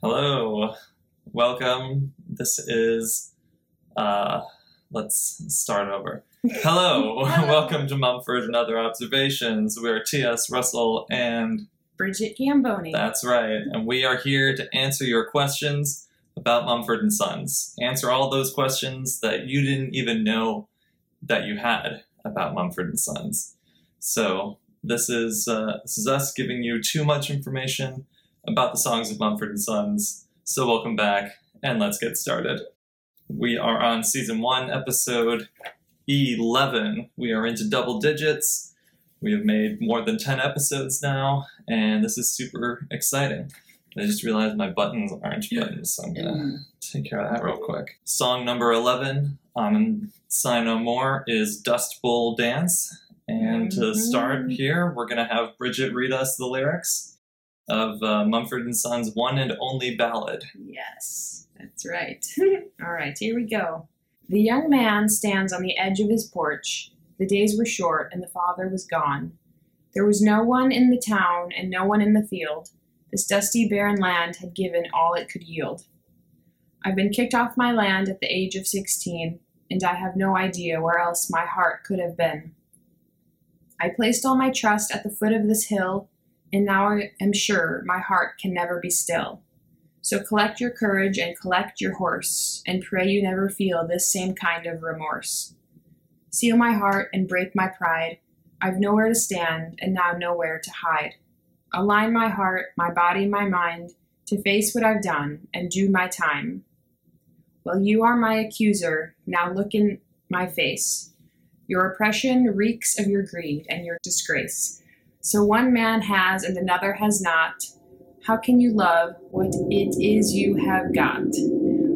Hello, welcome. This is, uh, let's start over. Hello, welcome to Mumford and Other Observations. We're T.S. Russell, and Bridget Gamboni. that's right, and we are here to answer your questions about Mumford and Sons. Answer all those questions that you didn't even know that you had about Mumford and Sons. So this is uh, this is us giving you too much information about the songs of Mumford and Sons. So welcome back, and let's get started. We are on season one, episode eleven. We are into double digits. We have made more than ten episodes now, and this is super exciting. I just realized my buttons aren't buttons, so I'm gonna Mm. take care of that real quick. Song number 11 on Sigh No More is Dust Bowl Dance. And to start Mhm. here, we're going to have Bridget read us the lyrics of uh, Mumford and Sons' one and only ballad. Yes, that's right. All right, here we go. The young man stands on the edge of his porch. The days were short, and the father was gone. There was no one in the town and no one in the field. This dusty, barren land had given all it could yield. I've been kicked off my land at the age of sixteen, and I have no idea where else my heart could have been. I placed all my trust at the foot of this hill, and now I am sure my heart can never be still. So collect your courage and collect your horse, and pray you never feel this same kind of remorse. Seal my heart and break my pride. I've nowhere to stand, and now nowhere to hide. Align my heart, my body, my mind, to face what I've done and do my time. Well, you are my accuser, now look in my face. Your oppression reeks of your greed and your disgrace. So one man has and another has not. How can you love what it is you have got?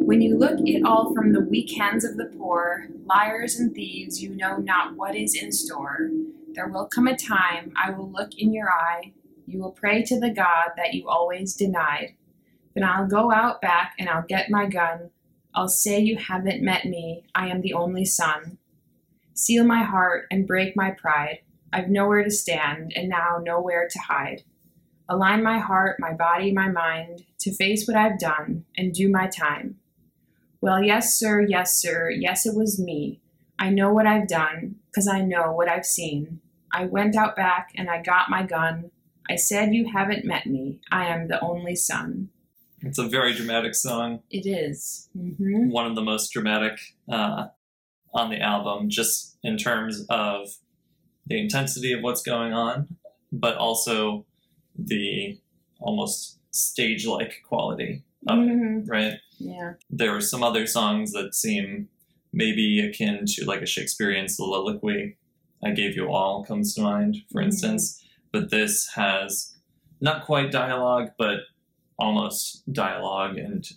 When you look it all from the weak hands of the poor, liars and thieves, you know not what is in store. There will come a time I will look in your eye. You will pray to the God that you always denied. Then I'll go out back and I'll get my gun. I'll say you haven't met me. I am the only son. Seal my heart and break my pride. I've nowhere to stand and now nowhere to hide. Align my heart, my body, my mind to face what I've done and do my time. Well, yes, sir, yes, sir, yes, it was me. I know what I've done, because I know what I've seen. I went out back and I got my gun. I said, You haven't met me. I am the only son. It's a very dramatic song, It is. Mm-hmm. one of the most dramatic uh, on the album, just in terms of the intensity of what's going on, but also the almost stage like quality of it, Mhm. right? Yeah. there are some other songs that seem maybe akin to like a Shakespearean soliloquy. I gave you all comes to mind, for Mhm. instance, but this has not quite dialogue, but almost dialogue and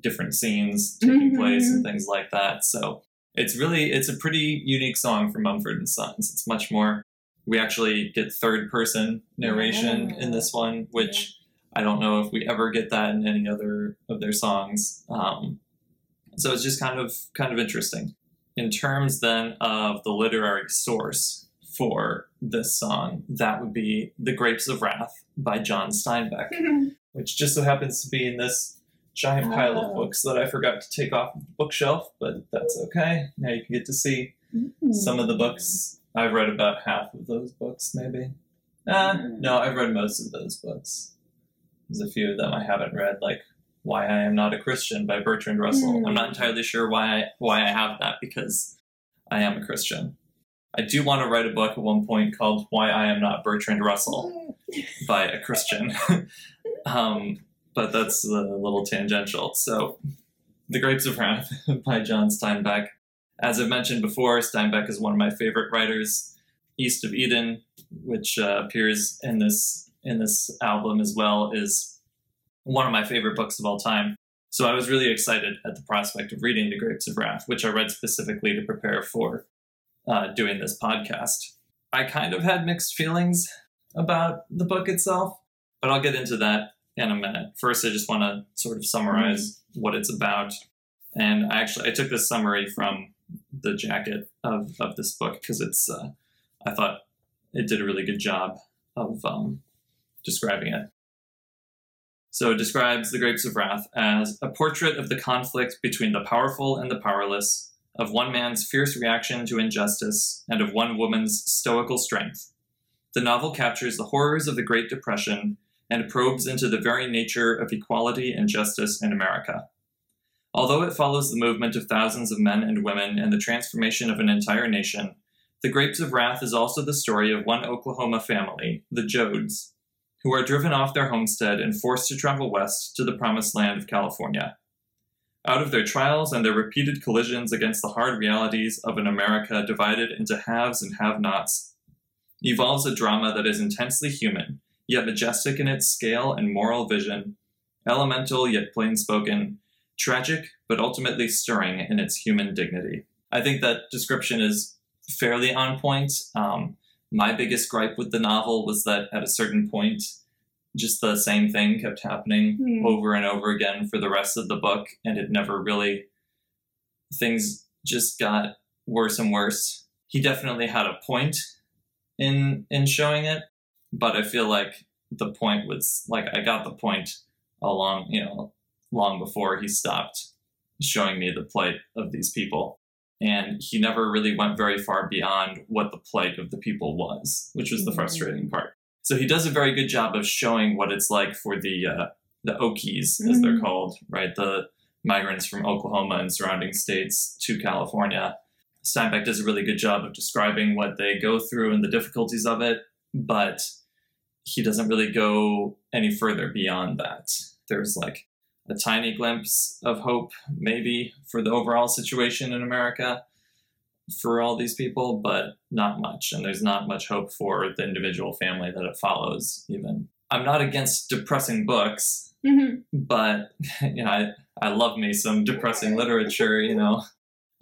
different scenes taking Mhm. place and things like that. So it's really it's a pretty unique song for Mumford and Sons. It's much more. We actually get third person narration in this one, which I don't know if we ever get that in any other of their songs. Um, so it's just kind of kind of interesting. In terms then of the literary source for this song, that would be "The Grapes of Wrath" by John Steinbeck, which just so happens to be in this giant pile of Oh. books that I forgot to take off the bookshelf, but that's okay. Now you can get to see some of the books. I've read about half of those books, maybe. Uh, no, I've read most of those books. There's a few of them I haven't read, like "Why I Am Not a Christian" by Bertrand Russell. I'm not entirely sure why I, why I have that because I am a Christian. I do want to write a book at one point called "Why I Am Not Bertrand Russell" by a Christian, um, but that's a little tangential. So, "The Grapes of Wrath" by John Steinbeck. As I've mentioned before, Steinbeck is one of my favorite writers. East of Eden, which uh, appears in this in this album as well, is one of my favorite books of all time. So I was really excited at the prospect of reading The Grapes of Wrath, which I read specifically to prepare for uh, doing this podcast. I kind of had mixed feelings about the book itself, but I'll get into that in a minute. First, I just want to sort of summarize what it's about. And I actually I took this summary from the jacket of, of this book because it's uh, I thought it did a really good job of um, describing it. So it describes The Grapes of Wrath as a portrait of the conflict between the powerful and the powerless, of one man's fierce reaction to injustice, and of one woman's stoical strength. The novel captures the horrors of the Great Depression and probes into the very nature of equality and justice in America. Although it follows the movement of thousands of men and women and the transformation of an entire nation, The Grapes of Wrath is also the story of one Oklahoma family, the Joads, who are driven off their homestead and forced to travel west to the promised land of California. Out of their trials and their repeated collisions against the hard realities of an America divided into haves and have nots, evolves a drama that is intensely human, yet majestic in its scale and moral vision, elemental yet plain spoken, tragic but ultimately stirring in its human dignity. I think that description is fairly on point. Um, my biggest gripe with the novel was that at a certain point, just the same thing kept happening Hmm. over and over again for the rest of the book, and it never really. Things just got worse and worse. He definitely had a point in in showing it, but I feel like the point was like I got the point along you know long before he stopped showing me the plight of these people. And he never really went very far beyond what the plight of the people was which was the Mhm. frustrating part. So he does a very good job of showing what it's like for the uh, the okies as they're Mhm. called right? The migrants from oklahoma and surrounding states to california. Steinbeck does a really good job of describing what they go through and the difficulties of it but he doesn't really go any further beyond that there's like a tiny glimpse of hope, maybe, for the overall situation in America for all these people, but not much. And there's not much hope for the individual family that it follows, even. I'm not against depressing books, Mhm. but you know, I, I love me some depressing literature, you know.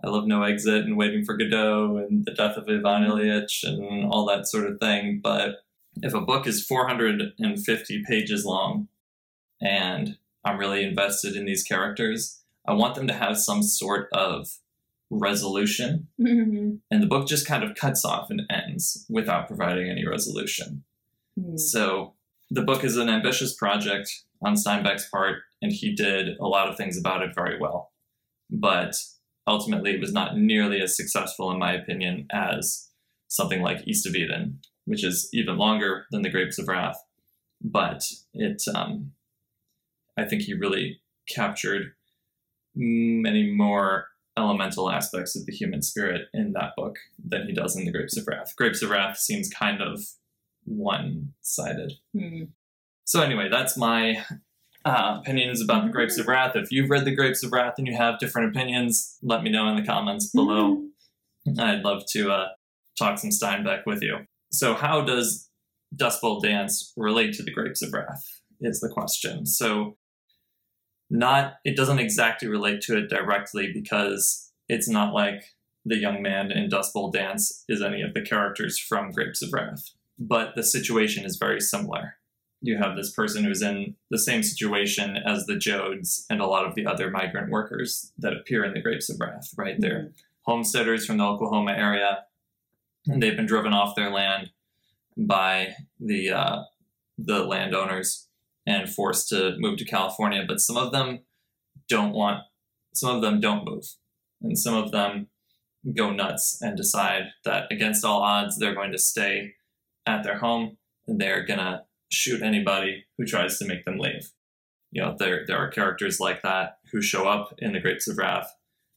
I love No Exit and Waiting for Godot and The Death of Ivan Ilyich and all that sort of thing. But if a book is 450 pages long and I'm really invested in these characters, I want them to have some sort of resolution. Mhm. And the book just kind of cuts off and ends without providing any resolution. Mhm. So the book is an ambitious project on Steinbeck's part, and he did a lot of things about it very well. But ultimately, it was not nearly as successful, in my opinion, as something like East of Eden, which is even longer than The Grapes of Wrath. But it, um, I think he really captured many more elemental aspects of the human spirit in that book than he does in The Grapes of Wrath. Grapes of Wrath seems kind of one sided. Mhm. So, anyway, that's my uh, opinions about The Grapes of Wrath. If you've read The Grapes of Wrath and you have different opinions, let me know in the comments below. I'd love to uh, talk some Steinbeck with you. So, how does Dust Bowl Dance relate to The Grapes of Wrath? Is the question. So, not it doesn't exactly relate to it directly because it's not like the young man in Dust Bowl Dance is any of the characters from Grapes of Wrath, but the situation is very similar. You have this person who's in the same situation as the Joads and a lot of the other migrant workers that appear in the Grapes of Wrath, right? They're homesteaders from the Oklahoma area, and they've been driven off their land by the uh, the landowners and forced to move to California. But some of them don't want. Some of them don't move, and some of them go nuts and decide that against all odds they're going to stay at their home and they're gonna shoot anybody who tries to make them leave. You know, there there are characters like that who show up in the Grapes of Wrath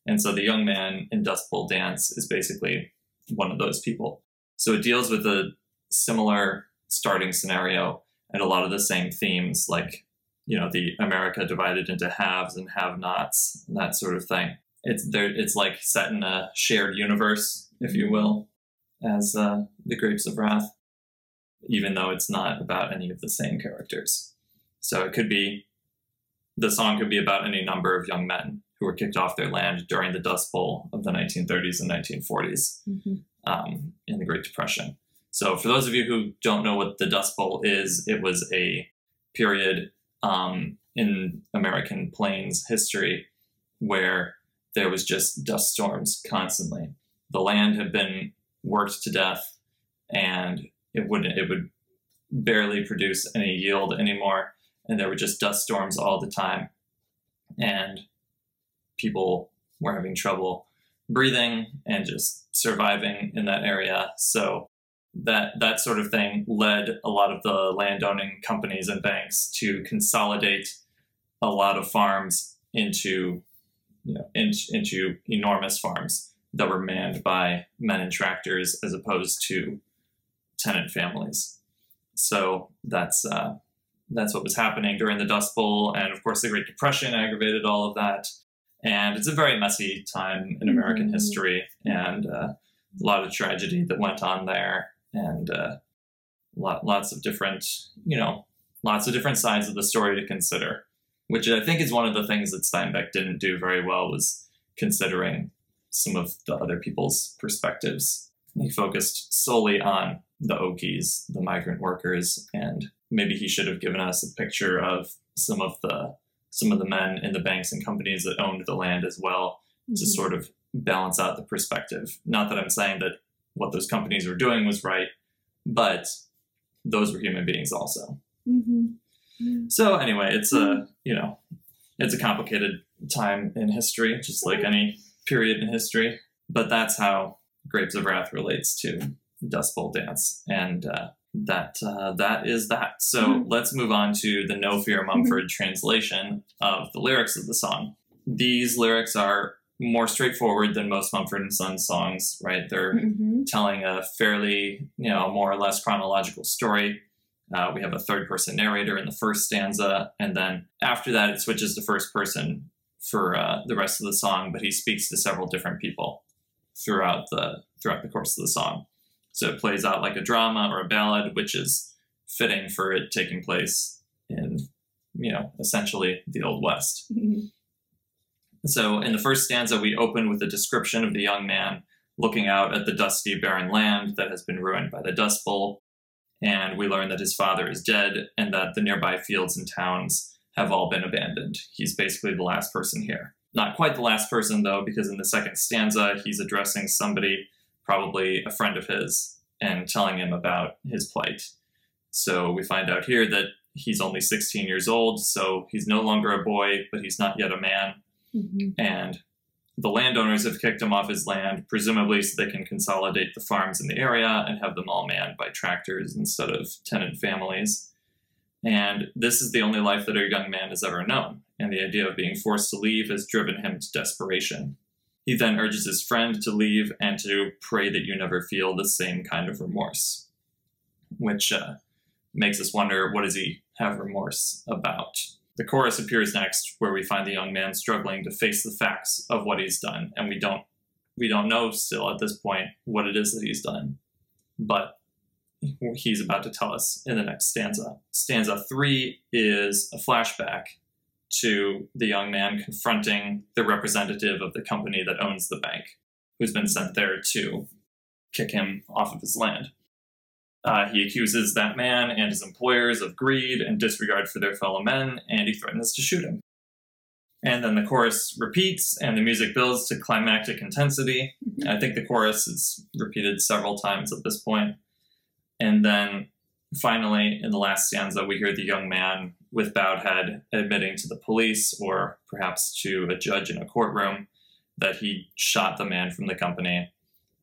and so the young man in Dust Bowl Dance is basically one of those people. So it deals with a similar starting scenario and a lot of the same themes, like, you know, the America divided into haves and have nots, that sort of thing. It's there it's like set in a shared universe, if you will, as uh, the Grapes of Wrath, even though it's not about any of the same characters. So it could be the song could be about any number of young men who were kicked off their land during the Dust Bowl of the 1930s and 1940s Mhm. um, in the Great Depression. So, for those of you who don't know what the Dust Bowl is, it was a period um, in American plains history where there was just dust storms constantly. The land had been worked to death, and it wouldn't it would barely produce any yield anymore and there were just dust storms all the time, and people were having trouble breathing and just surviving in that area. So that that sort of thing led a lot of the landowning companies and banks to consolidate a lot of farms into you know in, into enormous farms that were manned by men and tractors as opposed to tenant families. So that's uh, that's what was happening during the Dust Bowl, and of course the Great Depression aggravated all of that. And it's a very messy time in American Mhm. history, and uh, a lot of tragedy that went on there, and uh, lot, lots of different, you know, lots of different sides of the story to consider. Which I think is one of the things that Steinbeck didn't do very well was considering some of the other people's perspectives. He focused solely on the Okies, the migrant workers, and maybe he should have given us a picture of some of the some of the men in the banks and companies that owned the land as well to sort of balance out the perspective. Not that I'm saying that what those companies were doing was right, but those were human beings also. Mm-hmm. So anyway, it's a you know, it's a complicated time in history, just like any period in history. But that's how Grapes of Wrath relates to Dust Bowl Dance, and uh, that uh, that is that. So Mhm. let's move on to the No Fear Mumford translation of the lyrics of the song. These lyrics are more straightforward than most Mumford and Sons songs, right? They're Mm-hmm. telling a fairly, you know, more or less chronological story. Uh, we have a third person narrator in the first stanza, and then after that, it switches to first person for uh, the rest of the song. But he speaks to several different people throughout the throughout the course of the song. So it plays out like a drama or a ballad, which is fitting for it taking place in, you know, essentially the Old West. Mm-hmm. So in the first stanza, we open with a description of the young man looking out at the dusty, barren land that has been ruined by the Dust Bowl. And we learn that his father is dead and that the nearby fields and towns have all been abandoned. He's basically the last person here. Not quite the last person, though, because in the second stanza, he's addressing somebody, probably a friend of his, and telling him about his plight. So we find out here that he's only 16 years old, so he's no longer a boy, but he's not yet a man Mm-hmm. and the landowners have kicked him off his land, presumably so they can consolidate the farms in the area and have them all manned by tractors instead of tenant families. And this is the only life that our young man has ever known, and the idea of being forced to leave has driven him to desperation. He then urges his friend to leave and to pray that you never feel the same kind of remorse, which uh, makes us wonder what does he have remorse about? The chorus appears next, where we find the young man struggling to face the facts of what he's done, and we don't we don't know still at this point what it is that he's done, but he's about to tell us in the next stanza. Stanza three is a flashback to the young man confronting the representative of the company that owns the bank, who's been sent there to kick him off of his land. Uh, he accuses that man and his employers of greed and disregard for their fellow men, and he threatens to shoot him. And then the chorus repeats, and the music builds to climactic intensity. I think the chorus is repeated several times at this point. And then finally, in the last stanza, we hear the young man with bowed head admitting to the police, or perhaps to a judge in a courtroom, that he shot the man from the company,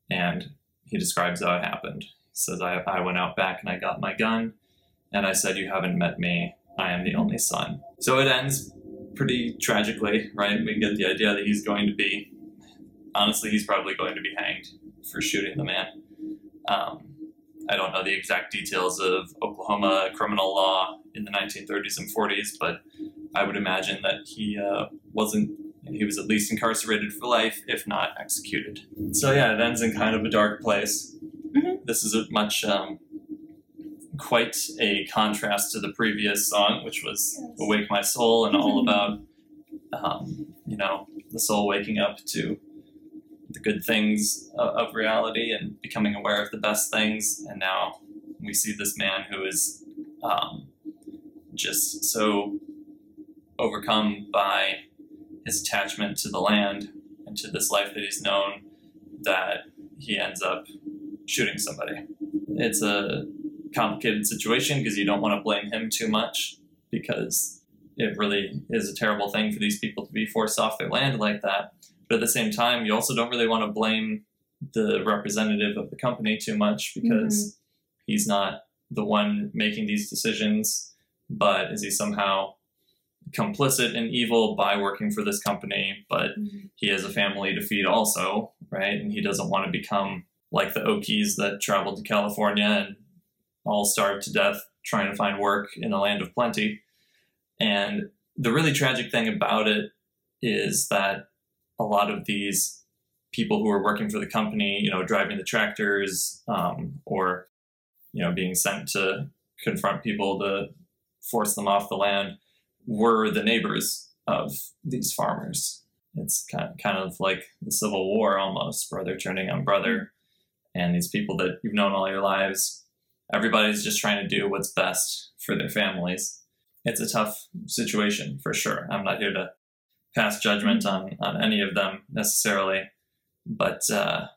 and he describes how it happened says I, I went out back and I got my gun, and I said, You haven't met me. I am the only son. So it ends pretty tragically, right? We get the idea that he's going to be, honestly, he's probably going to be hanged for shooting the man. Um, I don't know the exact details of Oklahoma criminal law in the 1930s and 40s, but I would imagine that he uh, wasn't. He was at least incarcerated for life, if not executed. So yeah, it ends in kind of a dark place this is a much um, quite a contrast to the previous song, which was Yes. "Awake My Soul" and all about um, you know the soul waking up to the good things of, reality and becoming aware of the best things. And now we see this man who is um, just so overcome by his attachment to the land and to this life that he's known that he ends up shooting somebody. It's a complicated situation because you don't want to blame him too much because it really is a terrible thing for these people to be forced off their land like that. But at the same time, you also don't really want to blame the representative of the company too much because mm-hmm. he's not the one making these decisions, but is he somehow complicit in evil by working for this company? But mm-hmm. he has a family to feed also, right? And he doesn't want to become like the Okies that traveled to California and all starved to death trying to find work in the land of plenty. And the really tragic thing about it is that a lot of these people who are working for the company, you know, driving the tractors um, or, you know, being sent to confront people to force them off the land were the neighbors of these farmers. It's kind kind of like the Civil War almost, brother turning on brother. And these people that you've known all your lives, everybody's just trying to do what's best for their families. It's a tough situation for sure. I'm not here to pass judgment on, on any of them necessarily, but uh,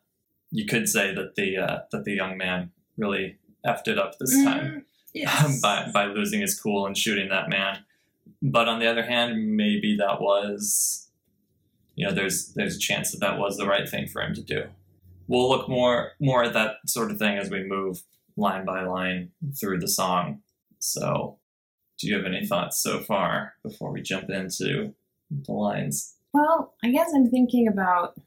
you could say that the uh, that the young man really effed it up this time Mm, yes. by by losing his cool and shooting that man. But on the other hand, maybe that was, you know, there's there's a chance that that was the right thing for him to do. We'll look more more at that sort of thing as we move line by line through the song. So, do you have any thoughts so far before we jump into the lines? Well, I guess I'm thinking about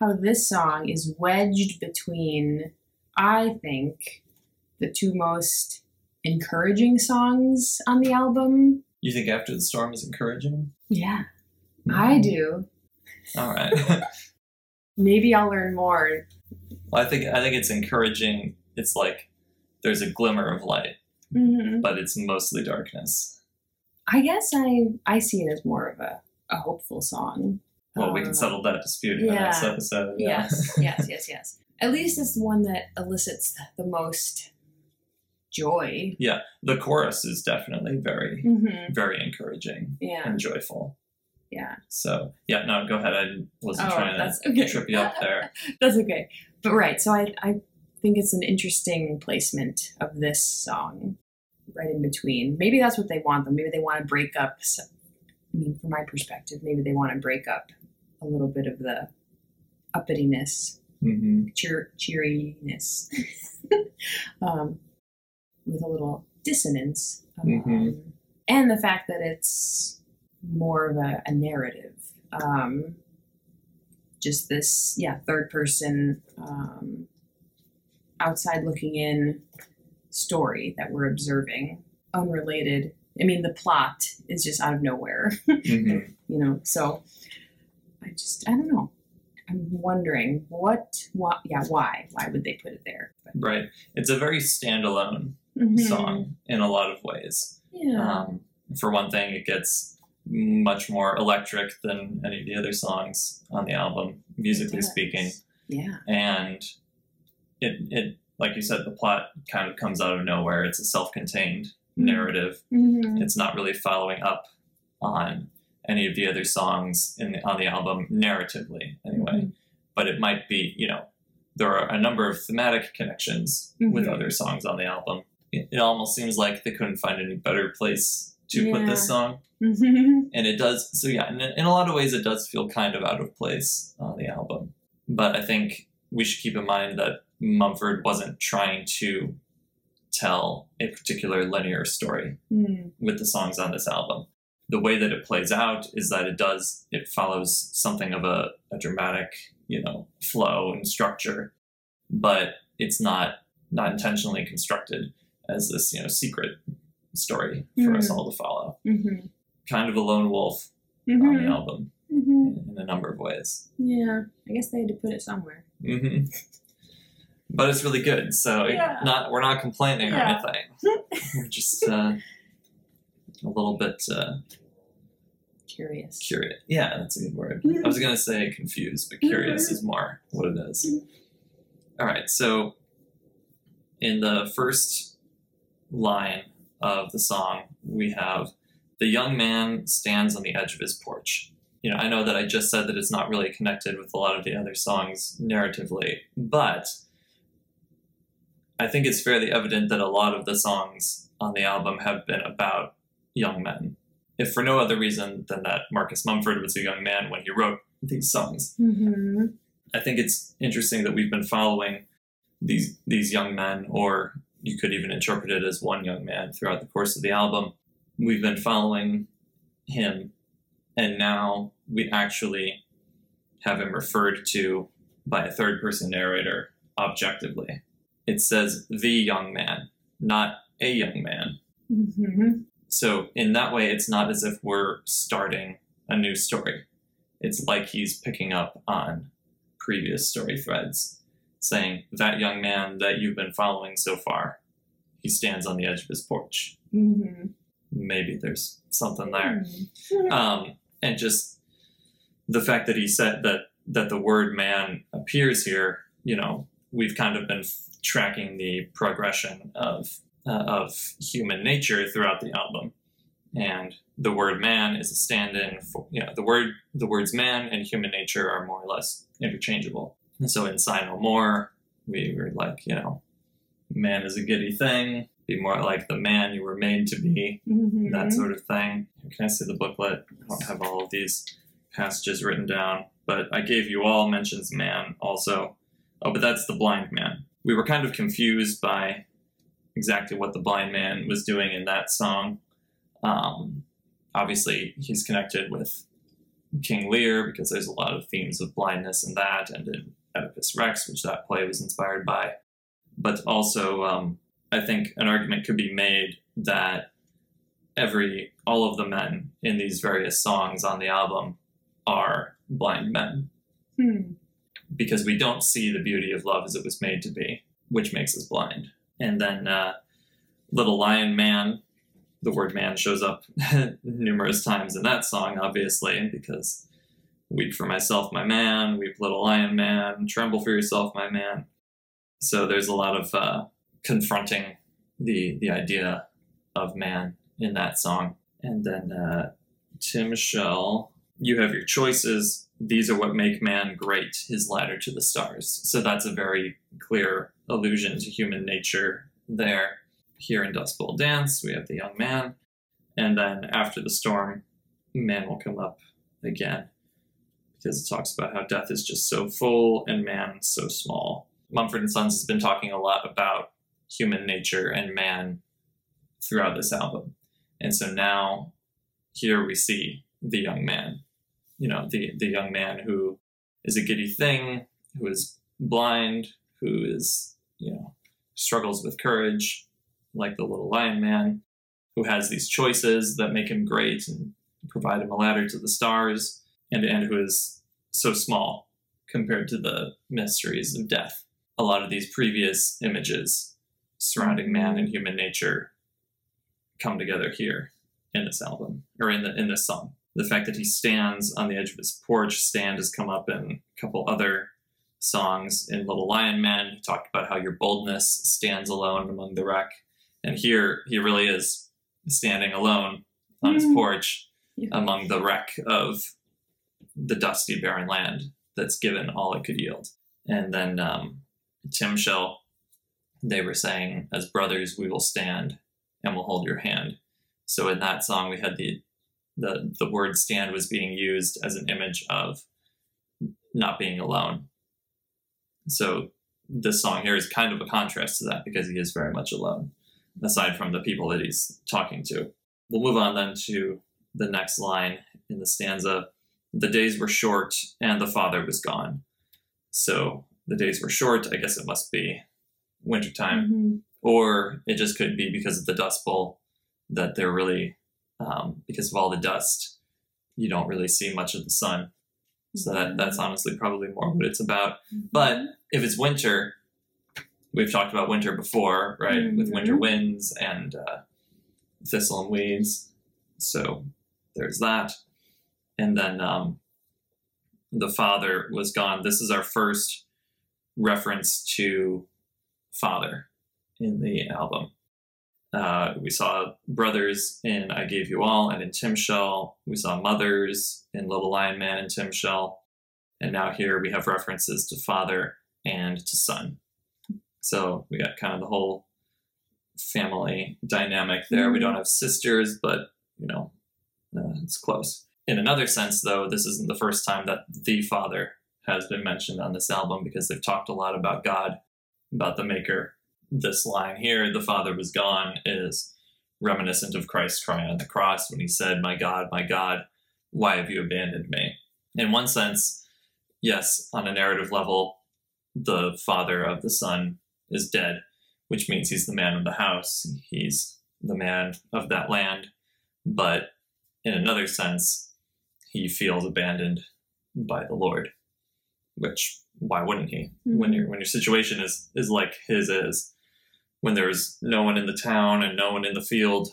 how this song is wedged between, I think, the two most encouraging songs on the album. You think After the Storm is encouraging? Yeah, I do. All right. Maybe I'll learn more. well, I think I think it's encouraging. It's like there's a glimmer of light, hmm but it's mostly darkness. I guess I I see it as more of a, a hopeful song. Well, we can Um, settle that dispute in the next episode. yeah. Yes, yes, yes, yes. At least it's the one that elicits the most joy. Yeah, the chorus is definitely very, hmm very encouraging Yeah, and joyful. yeah. So yeah, no, go ahead. I wasn't Oh, trying that's to okay. trip you up there. That's okay. But right, so I I think it's an interesting placement of this song, right in between. Maybe that's what they want. Though maybe they want to break up. So, I mean, from my perspective, maybe they want to break up a little bit of the uppityness, hmm cheer, cheeriness, um, with a little dissonance, um, Mhm. and the fact that it's more of a, a narrative. Um, just this, yeah, third person, um, outside looking in story that we're observing, unrelated. I mean, the plot is just out of nowhere, hmm you know. So I just, I don't know. I'm wondering what, why, yeah, why, why would they put it there? But, Right. It's a very standalone Mhm. song in a lot of ways. Yeah. Um, for one thing, it gets much more electric than any of the other songs on the album, musically speaking. yeah. and it it like you said the plot kind of comes out of nowhere it's a self-contained Mhm. narrative Mm-hmm. it's not really following up on any of the other songs in the, on the album narratively anyway Mhm. but it might be you know there are a number of thematic connections with Mhm. other songs on the album it, it almost seems like they couldn't find any better place to put this song Mm-hmm. and it does so yeah in, in a lot of ways it does feel kind of out of place on the album but i think we should keep in mind that mumford wasn't trying to tell a particular linear story Mm. with the songs on this album the way that it plays out is that it does it follows something of a, a dramatic you know flow and structure but it's not not intentionally constructed as this you know secret story for us Mhm. all to follow Mm-hmm. kind of a lone wolf on the Mm-hmm. album Mm-hmm. in a number of ways. Yeah. I guess they had to put it somewhere. But it's really good, so Yeah. not we're not complaining or Yeah. anything. we're just uh, a little bit uh, Curious. curious. Yeah, that's a good word. Mhm. I was gonna say confused, but curious is more what it is. Mhm. All right, so in the first line of the song, we have the young man stands on the edge of his porch. You know, I know that I just said that it's not really connected with a lot of the other songs narratively, but I think it's fairly evident that a lot of the songs on the album have been about young men. If for no other reason than that Marcus Mumford was a young man when he wrote these songs. Mm-hmm. I think it's interesting that we've been following these these young men, or you could even interpret it as one young man throughout the course of the album. We've been following him, and now we actually have him referred to by a third person narrator objectively. It says the young man, not a young man. Mm-hmm. So, in that way, it's not as if we're starting a new story. It's like he's picking up on previous story threads, saying, That young man that you've been following so far, he stands on the edge of his porch. Mm-hmm. Maybe there's something there. Um, and just the fact that he said that, that the word man appears here, you know, we've kind of been tracking the progression of uh, of human nature throughout the album, and the word man is a stand-in for you know the word the words man and human nature are more or less interchangeable. And so in Sigh No More, we were like, you know, man is a giddy thing. Be more like the man you were made to be Mm-hmm. that sort of thing. Can I see the booklet? I don't have all of these passages written down, but I gave you all mentions man also. Oh, but that's the blind man. We were kind of confused by exactly what the blind man was doing in that song. Um, obviously, he's connected with King Lear because there's a lot of themes of blindness in that, and in Oedipus Rex, which that play was inspired by. But also, um, I think an argument could be made that every all of the men in these various songs on the album are blind men Hmm. Because we don't see the beauty of love as it was made to be, which makes us blind. And then uh, Little Lion Man, the word man shows up numerous times in that song, obviously, because weep for myself, my man, weep, little lion man, tremble for yourself, my man. So there's a lot of uh, confronting the the idea of man in that song. And then uh, Timshel, you have your choices. These are what make man great, his ladder to the stars. So that's a very clear allusion to human nature there. Here in Dust Bowl Dance, we have the young man. And then after the storm, man will come up again because it talks about how death is just so full and man so small. Mumford and Sons has been talking a lot about human nature and man throughout this album. And so now here we see the young man, you know, the, the young man who is a giddy thing, who is blind, who is, you know, struggles with courage, like the little lion man, who has these choices that make him great and provide him a ladder to the stars, and, and who is so small compared to the mysteries of death. A lot of these previous images surrounding man and human nature come together here in this album or in the in this song. The fact that he stands on the edge of his porch, stand has come up in a couple other songs. In Little Lion Man, he talked about how your boldness stands alone among the wreck. And here he really is standing alone on his Mm. porch Yeah. among the wreck of the dusty barren land that's given all it could yield. And then um, Timshel, they were saying, as brothers we will stand and we'll hold your hand. So in that song we had the the the word stand was being used as an image of not being alone. So this song here is kind of a contrast to that because he is very much alone, aside from the people that he's talking to. We'll move on then to the next line in the stanza. The days were short and the father was gone. So the days were short, I guess it must be wintertime Mhm. or it just could be because of the dust bowl that they're really um, because of all the dust you don't really see much of the sun. So that, that's honestly probably more what it's about. But if it's winter we've talked about winter before right? With winter Mhm. winds and uh, thistle and weeds. So there's that. And then um, the father was gone. This is our first reference to father in the album. Uh, we saw brothers in I Gave You All and in Timshel. We saw mothers in Little Lion Man and Timshel. And now here we have references to father and to son. So we got kind of the whole family dynamic there. We don't have sisters, but you know, uh, it's close. In another sense, though, this isn't the first time that the Father has been mentioned on this album because they've talked a lot about God, about the Maker. This line here, the Father was gone, is reminiscent of Christ crying on the cross when he said, My God, my God, why have you abandoned me? In one sense, yes, on a narrative level, the father of the son is dead, which means he's the man of the house. He's the man of that land. But in another sense, he feels abandoned by the Lord. Which why wouldn't he? Mm-hmm. When your when your situation is is like his is, when there's no one in the town and no one in the field.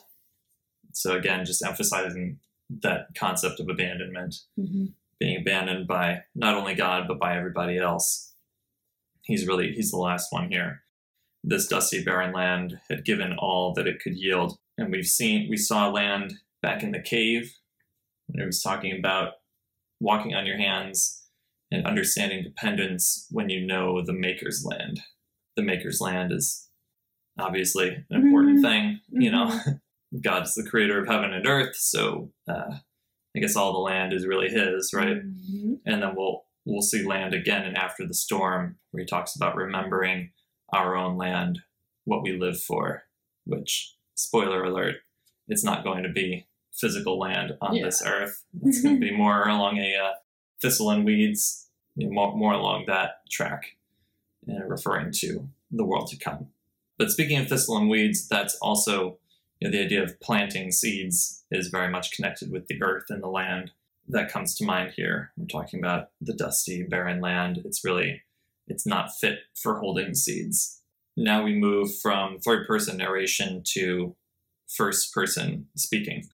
So again, just emphasizing that concept of abandonment, mm-hmm. being abandoned by not only God but by everybody else. He's really he's the last one here. This dusty barren land had given all that it could yield, and we've seen we saw land back in the cave when it was talking about walking on your hands and understanding dependence when you know the maker's land. The maker's land is obviously an important mm-hmm. thing, you know. Mm-hmm. God's the creator of heaven and earth, so uh, I guess all the land is really His, right? Mm-hmm. And then we'll we'll see land again and after the storm, where He talks about remembering our own land, what we live for. Which, spoiler alert, it's not going to be physical land on yeah. this earth. It's going to be more along a uh, thistle and weeds, you know, more, more along that track, uh, referring to the world to come. But speaking of thistle and weeds, that's also you know, the idea of planting seeds is very much connected with the earth and the land. That comes to mind here. We're talking about the dusty, barren land. It's really, it's not fit for holding seeds. Now we move from third person narration to first person speaking.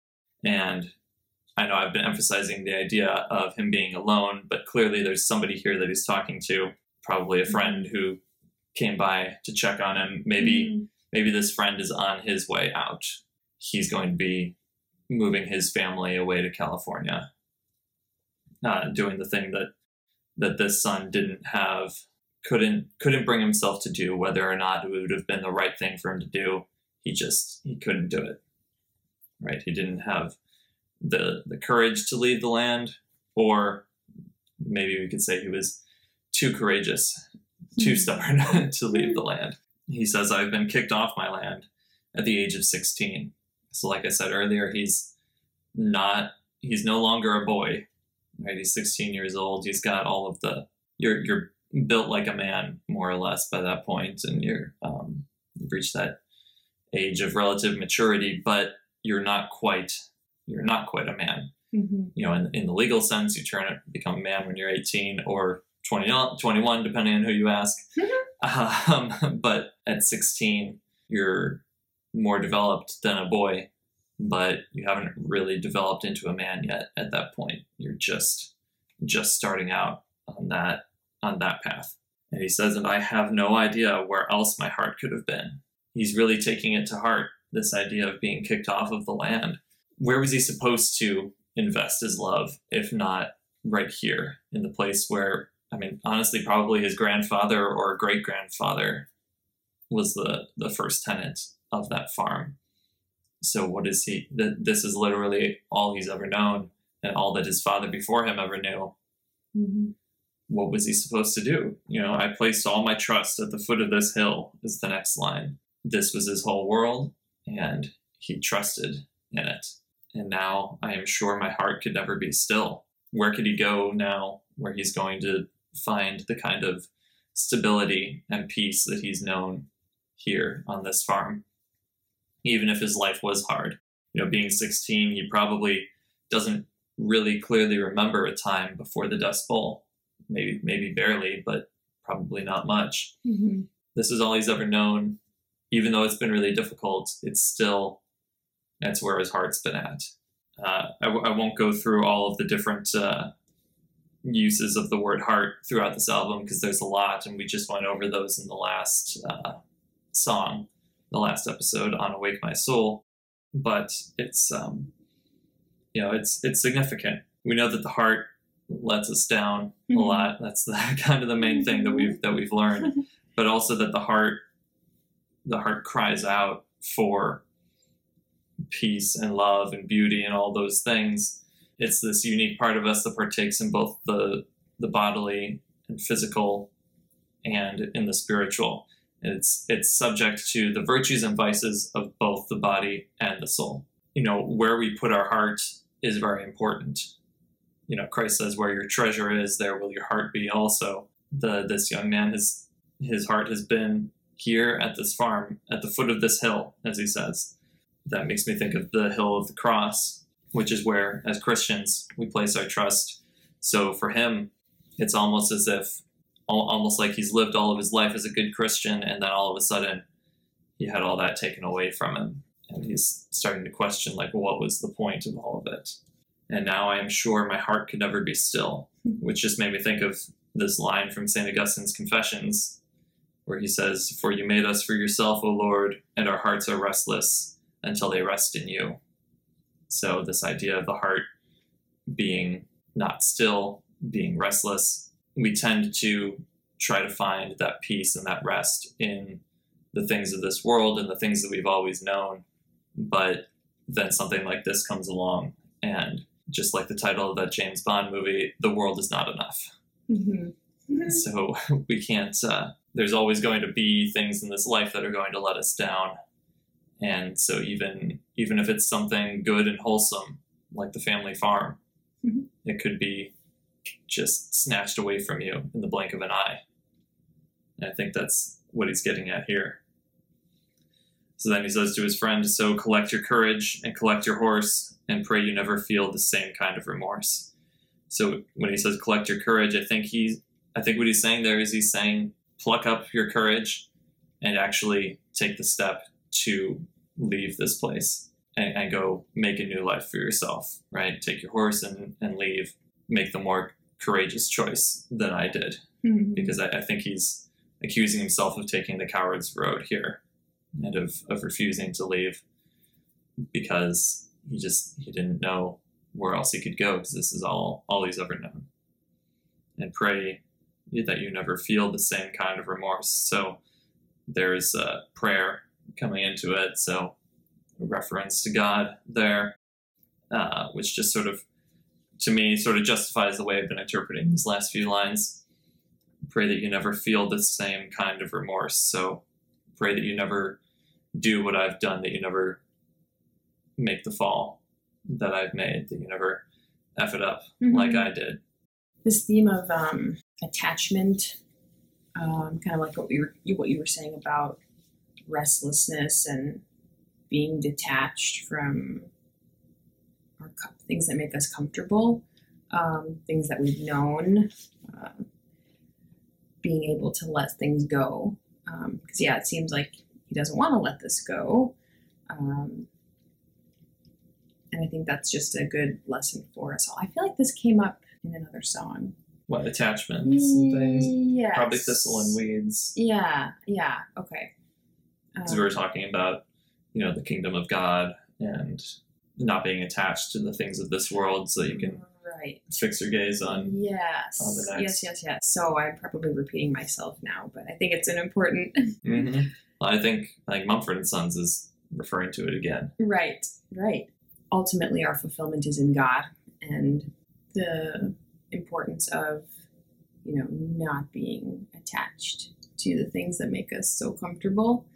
And I know I've been emphasizing the idea of him being alone, but clearly there's somebody here that he's talking to, probably a friend who came by to check on him. Maybe mm maybe this friend is on his way out. He's going to be moving his family away to California, uh, doing the thing that that this son didn't have, couldn't couldn't bring himself to do. Whether or not it would have been the right thing for him to do, he just he couldn't do it. Right? He didn't have the the courage to leave the land, or maybe we could say he was too courageous, too mm-hmm. stubborn to leave the land. He says, I've been kicked off my land at the age of 16. So, like I said earlier, he's not, he's no longer a boy, right? He's 16 years old. He's got all of the, you're, you're built like a man, more or less, by that point, and you're, um, you've reached that age of relative maturity, but you're not quite, you're not quite a man. Mm-hmm. You know, in, in the legal sense, you turn it, become a man when you're 18 or 20, 21, depending on who you ask. Um, but at 16, you're more developed than a boy, but you haven't really developed into a man yet at that point. You're just just starting out on that on that path. And he says, and I have no idea where else my heart could have been. He's really taking it to heart, this idea of being kicked off of the land. Where was he supposed to invest his love, if not right here, in the place where I mean, honestly, probably his grandfather or great grandfather was the, the first tenant of that farm. So, what is he? That this is literally all he's ever known and all that his father before him ever knew. Mm-hmm. What was he supposed to do? You know, I placed all my trust at the foot of this hill, is the next line. This was his whole world, and he trusted in it. And now I am sure my heart could never be still. Where could he go now where he's going to find the kind of stability and peace that he's known here on this farm. Even if his life was hard. You know, being 16, he probably doesn't really clearly remember a time before the Dust Bowl. Maybe, maybe barely, but probably not much. Mm-hmm. This is all he's ever known. Even though it's been really difficult, it's still that's where his heart's been at. Uh, I w- I won't go through all of the different uh, uses of the word heart throughout this album because there's a lot, and we just went over those in the last uh, song, the last episode on "Awake My Soul." But it's um, you know it's it's significant. We know that the heart lets us down mm-hmm. a lot. That's the, kind of the main thing that we've that we've learned, but also that the heart the heart cries out for peace and love and beauty and all those things. It's this unique part of us that partakes in both the the bodily and physical and in the spiritual. It's it's subject to the virtues and vices of both the body and the soul. You know, where we put our heart is very important. You know, Christ says, "Where your treasure is, there will your heart be." Also, the this young man his his heart has been here at this farm, at the foot of this hill, as he says. That makes me think of the hill of the cross, which is where, as Christians, we place our trust. So for him, it's almost as if, almost like he's lived all of his life as a good Christian, and then all of a sudden, he had all that taken away from him, and he's starting to question, like, what was the point of all of it? And now I am sure my heart could never be still, hmm. which just made me think of this line from St. Augustine's Confessions, where he says, For you made us for yourself, O Lord, and our hearts are restless until they rest in you. So, this idea of the heart being not still, being restless, we tend to try to find that peace and that rest in the things of this world and the things that we've always known. But then something like this comes along, and just like the title of that James Bond movie, the world is not enough. Mm-hmm. So we can't, uh, there's always going to be things in this life that are going to let us down. And so even even if it's something good and wholesome, like the family farm, Mhm. it could be just snatched away from you in the blink of an eye. And I think that's what he's getting at here. So then he says to his friend, So collect your courage and collect your horse, and pray you never feel the same kind of remorse. So when he says collect your courage, I think he I think what he's saying there is he's saying pluck up your courage and actually take the step to leave this place and, and go make a new life for yourself, right? Take your horse and, and leave. Make the more courageous choice than I did. Mhm. Because I, I think he's accusing himself of taking the coward's road here and of, of refusing to leave because he just he didn't know where else he could go because this is all all he's ever known. And pray that you never feel the same kind of remorse. So there's a prayer coming into it. So a reference to God there, uh, which just sort of, to me, sort of justifies the way I've been interpreting these last few lines. Pray that you never feel the same kind of remorse. So pray that you never do what I've done, that you never make the fall that I've made, that you never F it up Mhm. like I did. this theme of um, attachment, um, kind of like what we were what you were saying about restlessness and being detached from our co- things that make us comfortable, um, things that we've known, uh, being able to let things go. Because yeah, it seems like he doesn't want to let this go. Um, and I think that's just a good lesson for us all. I feel like this came up in another song. What attachments and things? Yes. Probably thistle and weeds. Yeah, yeah, okay. Because Um, we were talking about, you know, the kingdom of God and not being attached to the things of this world so you can Right. fix your gaze on. Yes. on the Yes, next. yes, yes. So I'm probably repeating myself now, but I think it's an important. Mhm. I think like Mumford and Sons is referring to it again. right, right. Ultimately, our fulfillment is in God, and the importance of, you know, not being attached to the things that make us so comfortable,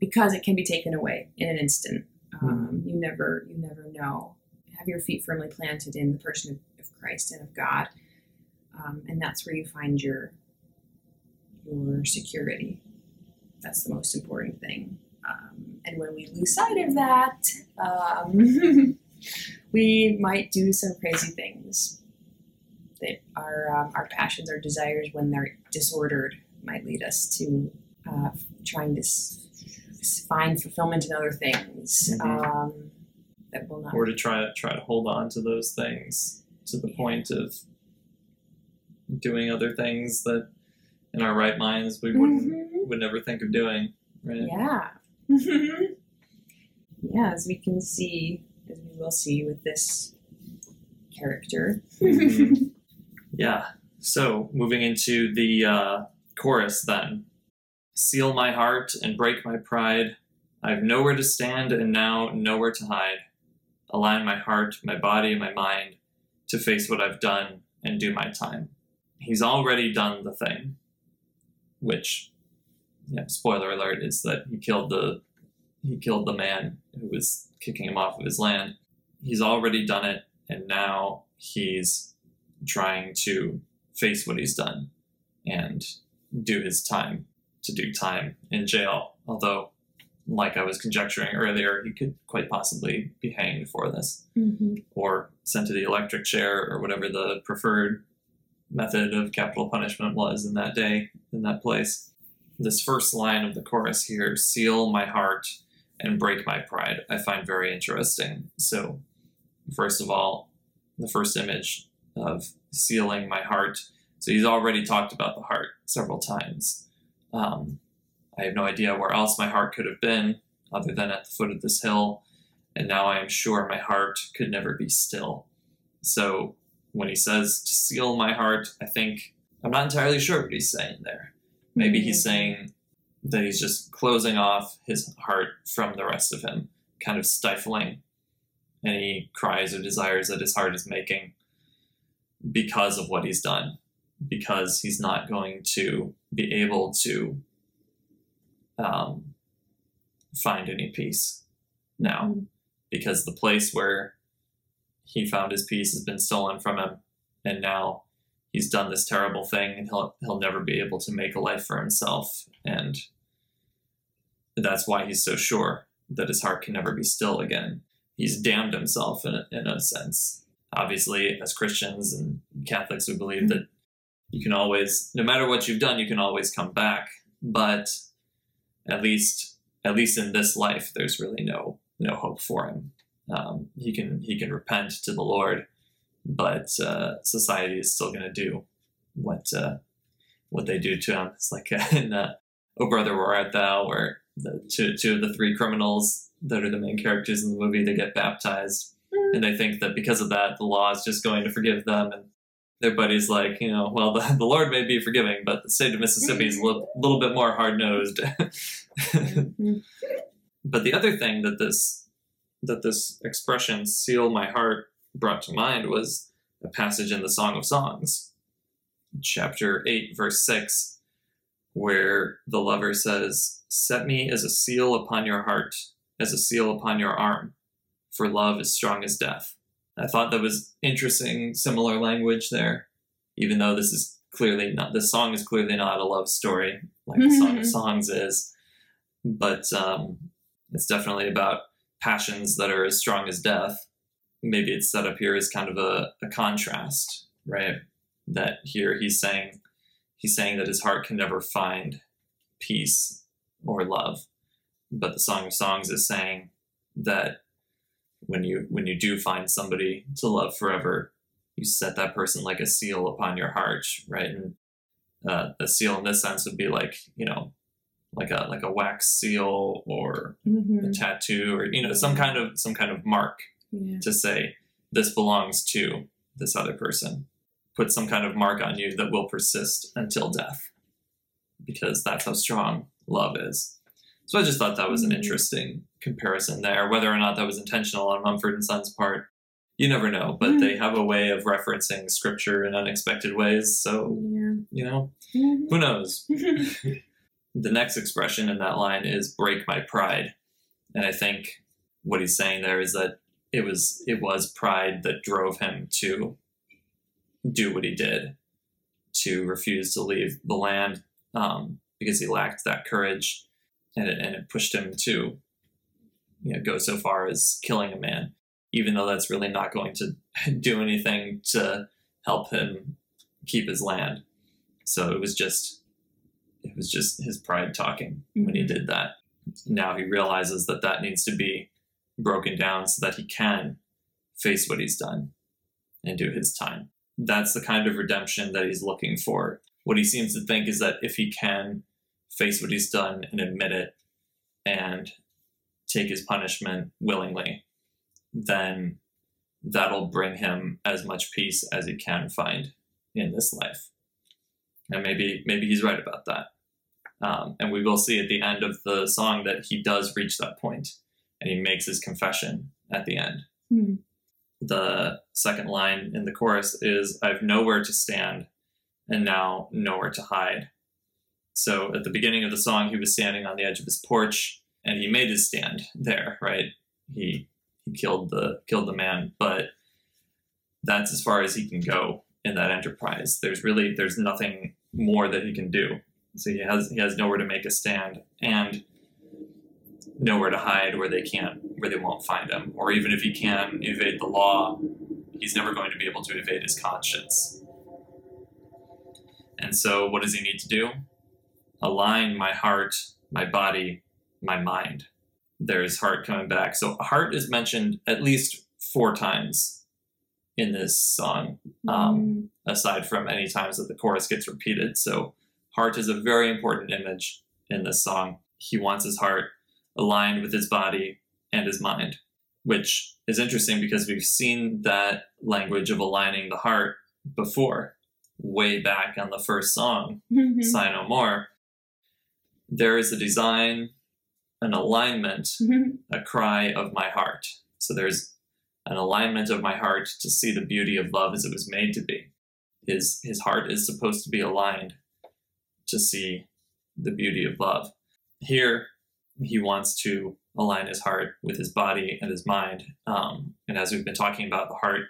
because it can be taken away in an instant. Um, you never, you never know. Have your feet firmly planted in the person of, of Christ and of God, um, and that's where you find your your security. That's the most important thing. Um, and when we lose sight of that, um, we might do some crazy things. That our um, our passions, our desires, when they're disordered, might lead us to uh, trying to find fulfillment in other things Mhm. um, that will not. Or to try to try to hold on to those things to the Yeah. point of doing other things that in our right minds we wouldn't Mhm. would never think of doing. Right? Yeah. yeah, as we can see, as we will see with this character. Mhm. Yeah. So moving into the uh, chorus then. Seal my heart and break my pride. I've nowhere to stand and now nowhere to hide. Align my heart, my body, my mind to face what I've done and do my time. He's already done the thing, which, yeah, spoiler alert, is that he killed the he killed the man who was kicking him off of his land. He's already done it, and now he's trying to face what he's done and do his time to do time in jail. Although, like I was conjecturing earlier, he could quite possibly be hanged for this Mm-hmm. or sent to the electric chair or whatever the preferred method of capital punishment was in that day, in that place. This first line of the chorus here, seal my heart and break my pride, I find very interesting. So, first of all, the first image of sealing my heart. So, he's already talked about the heart several times. Um, I have no idea where else my heart could have been other than at the foot of this hill and now I am sure my heart could never be still. So when he says to seal my heart, I think I'm not entirely sure what he's saying there. Maybe he's saying that he's just closing off his heart from the rest of him, kind of stifling any cries or desires that his heart is making because of what he's done, because he's not going to be able to um, find any peace now because the place where he found his peace has been stolen from him, and now he's done this terrible thing, and he'll he'll never be able to make a life for himself, and that's why he's so sure that his heart can never be still again. He's damned himself in a, in a sense. Obviously, as Christians and Catholics, we believe that you can always, no matter what you've done, you can always come back. But at least, at least in this life, there's really no no hope for him. Um, he can he can repent to the Lord, but uh, society is still going to do what uh, what they do to him. It's like in uh, "Oh Brother, Where Art Thou," where the two two of the three criminals that are the main characters in the movie they get baptized, and they think that because of that, the law is just going to forgive them. And their buddy's like, you know, well, the, the Lord may be forgiving, but the state of Mississippi is a little, bit more hard nosed. But the other thing that this that this expression "seal my heart" brought to mind was a passage in the Song of Songs, chapter eight, verse six, where the lover says, "Set me as a seal upon your heart, as a seal upon your arm, for love is strong as death." I thought that was interesting, similar language there, even though this is clearly not. This song is clearly not a love story like the Song of Songs is, but um, it's definitely about passions that are as strong as death. Maybe it's set up here as kind of a, a contrast, right? That here he's saying he's saying that his heart can never find peace or love. But the Song of Songs is saying that when you when you do find somebody to love forever, you set that person like a seal upon your heart, right? And uh, a seal in this sense would be like you know like a like a wax seal or a Mhm. tattoo or you know some kind of some kind of mark Yeah. to say this belongs to this other person put some kind of mark on you that will persist until death because that's how strong love is so i just thought that was an Mhm. interesting comparison there whether or not that was intentional on mumford and sons part you never know but they have a way of referencing scripture in unexpected ways so Yeah. you know Mhm. who knows the next expression in that line is break my pride and i think what he's saying there is that it was it was pride that drove him to do what he did to refuse to leave the land um, because he lacked that courage and it, and it pushed him to you know go so far as killing a man even though that's really not going to do anything to help him keep his land so it was just it was just his pride talking when he Mhm. did that. Now he realizes that that needs to be broken down so that he can face what he's done and do his time. That's the kind of redemption that he's looking for. What he seems to think is that if he can face what he's done and admit it and take his punishment willingly, then that'll bring him as much peace as he can find in this life. And maybe maybe he's right about that. Um, and we will see at the end of the song that he does reach that point and he makes his confession at the end. Hmm. The second line in the chorus is I've nowhere to stand and now nowhere to hide. So at the beginning of the song, he was standing on the edge of his porch and he made his stand there, right? He he killed the killed the man, but that's as far as he can go in that enterprise. There's really there's nothing more that he can do. So he has he has nowhere to make a stand and nowhere to hide where they can't where they won't find him. Or even if he can evade the law, he's never going to be able to evade his conscience. And so what does he need to do? Align my heart, my body, my mind. There's heart coming back. So heart is mentioned at least four times in this song um, aside from any times that the chorus gets repeated. So, heart is a very important image in this song. He wants his heart aligned with his body and his mind, which is interesting because we've seen that language of aligning the heart before, way back on the first song, Mhm. Sigh No More. There is a design, an alignment Mhm. a cry of my heart. So there's an alignment of my heart to see the beauty of love as it was made to be. His his heart is supposed to be aligned to see the beauty of love. Here, he wants to align his heart with his body and his mind. Um, and as we've been talking about, the heart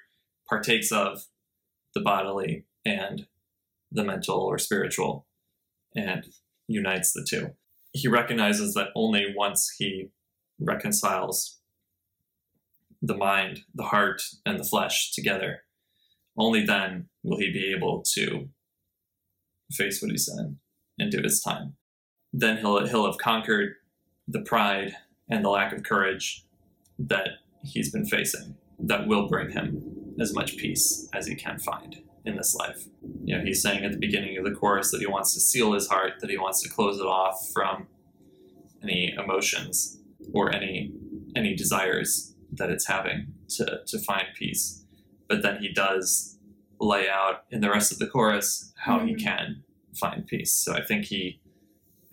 partakes of the bodily and the mental or spiritual and unites the two. He recognizes that only once he reconciles the mind, the heart, and the flesh together, only then will he be able to face what he's done and do his time. Then he'll he'll have conquered the pride and the lack of courage that he's been facing. That will bring him as much peace as he can find in this life. You know, he's saying at the beginning of the chorus that he wants to seal his heart, that he wants to close it off from any emotions or any any desires that it's having to, to find peace. But then he does lay out in the rest of the chorus how he Mhm. can find peace. So I think he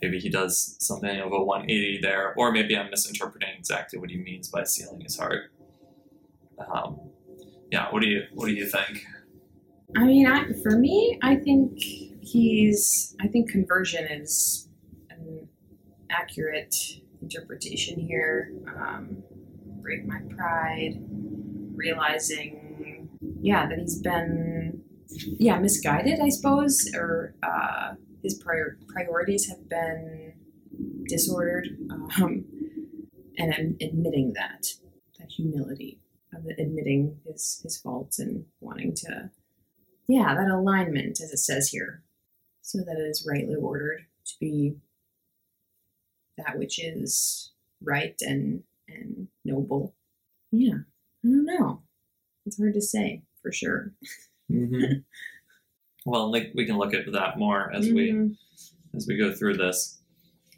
maybe he does something of a 180 there, or maybe I'm misinterpreting exactly what he means by sealing his heart. Um, yeah, what do you what do you think? I mean, I, for me, I think he's. I think conversion is an accurate interpretation here. Um, break my pride, realizing, yeah, that he's been, yeah, misguided, I suppose, or uh, his prior priorities have been disordered, um, and I'm admitting that that humility of admitting his his faults and wanting to yeah, that alignment, as it says here, so that it is rightly ordered to be that which is right and and noble. Yeah, I don't know. It's hard to say for sure. Mm-hmm. well, like we can look at that more as we Mhm. as we go through this.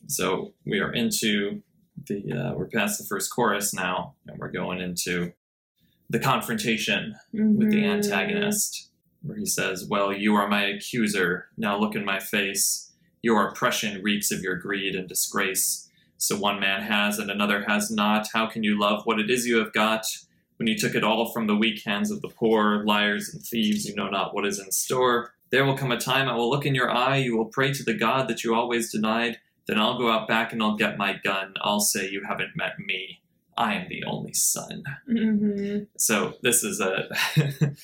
So we are into the uh, we're past the first chorus now, and we're going into the confrontation with the Mhm. antagonist, where he says, "Well, you are my accuser. Now look in my face. Your oppression reeks of your greed and disgrace. So one man has and another has not. How can you love what it is you have got?" When you took it all from the weak hands of the poor, liars and thieves, you know not what is in store. There will come a time I will look in your eye, you will pray to the God that you always denied. Then I'll go out back and I'll get my gun. I'll say you haven't met me. I am the only son. Mhm. So this is a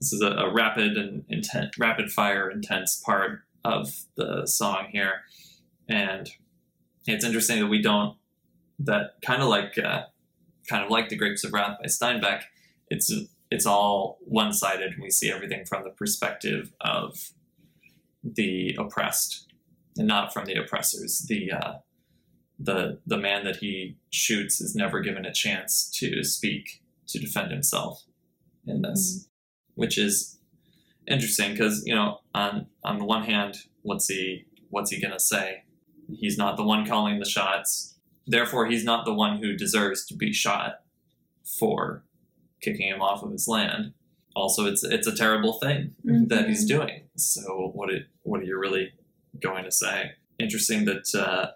this is a, a rapid and intent, rapid fire, intense part of the song here, and it's interesting that we don't that kind of like uh, kind of like the Grapes of Wrath by Steinbeck. It's it's all one sided, and we see everything from the perspective of the oppressed, and not from the oppressors. The uh, the the man that he shoots is never given a chance to speak to defend himself in this, which is interesting because you know on on the one hand, what's he what's he gonna say? He's not the one calling the shots. Therefore, he's not the one who deserves to be shot for kicking him off of his land. Also, it's it's a terrible thing that he's doing. So, what it what are you really going to say? interesting that uh,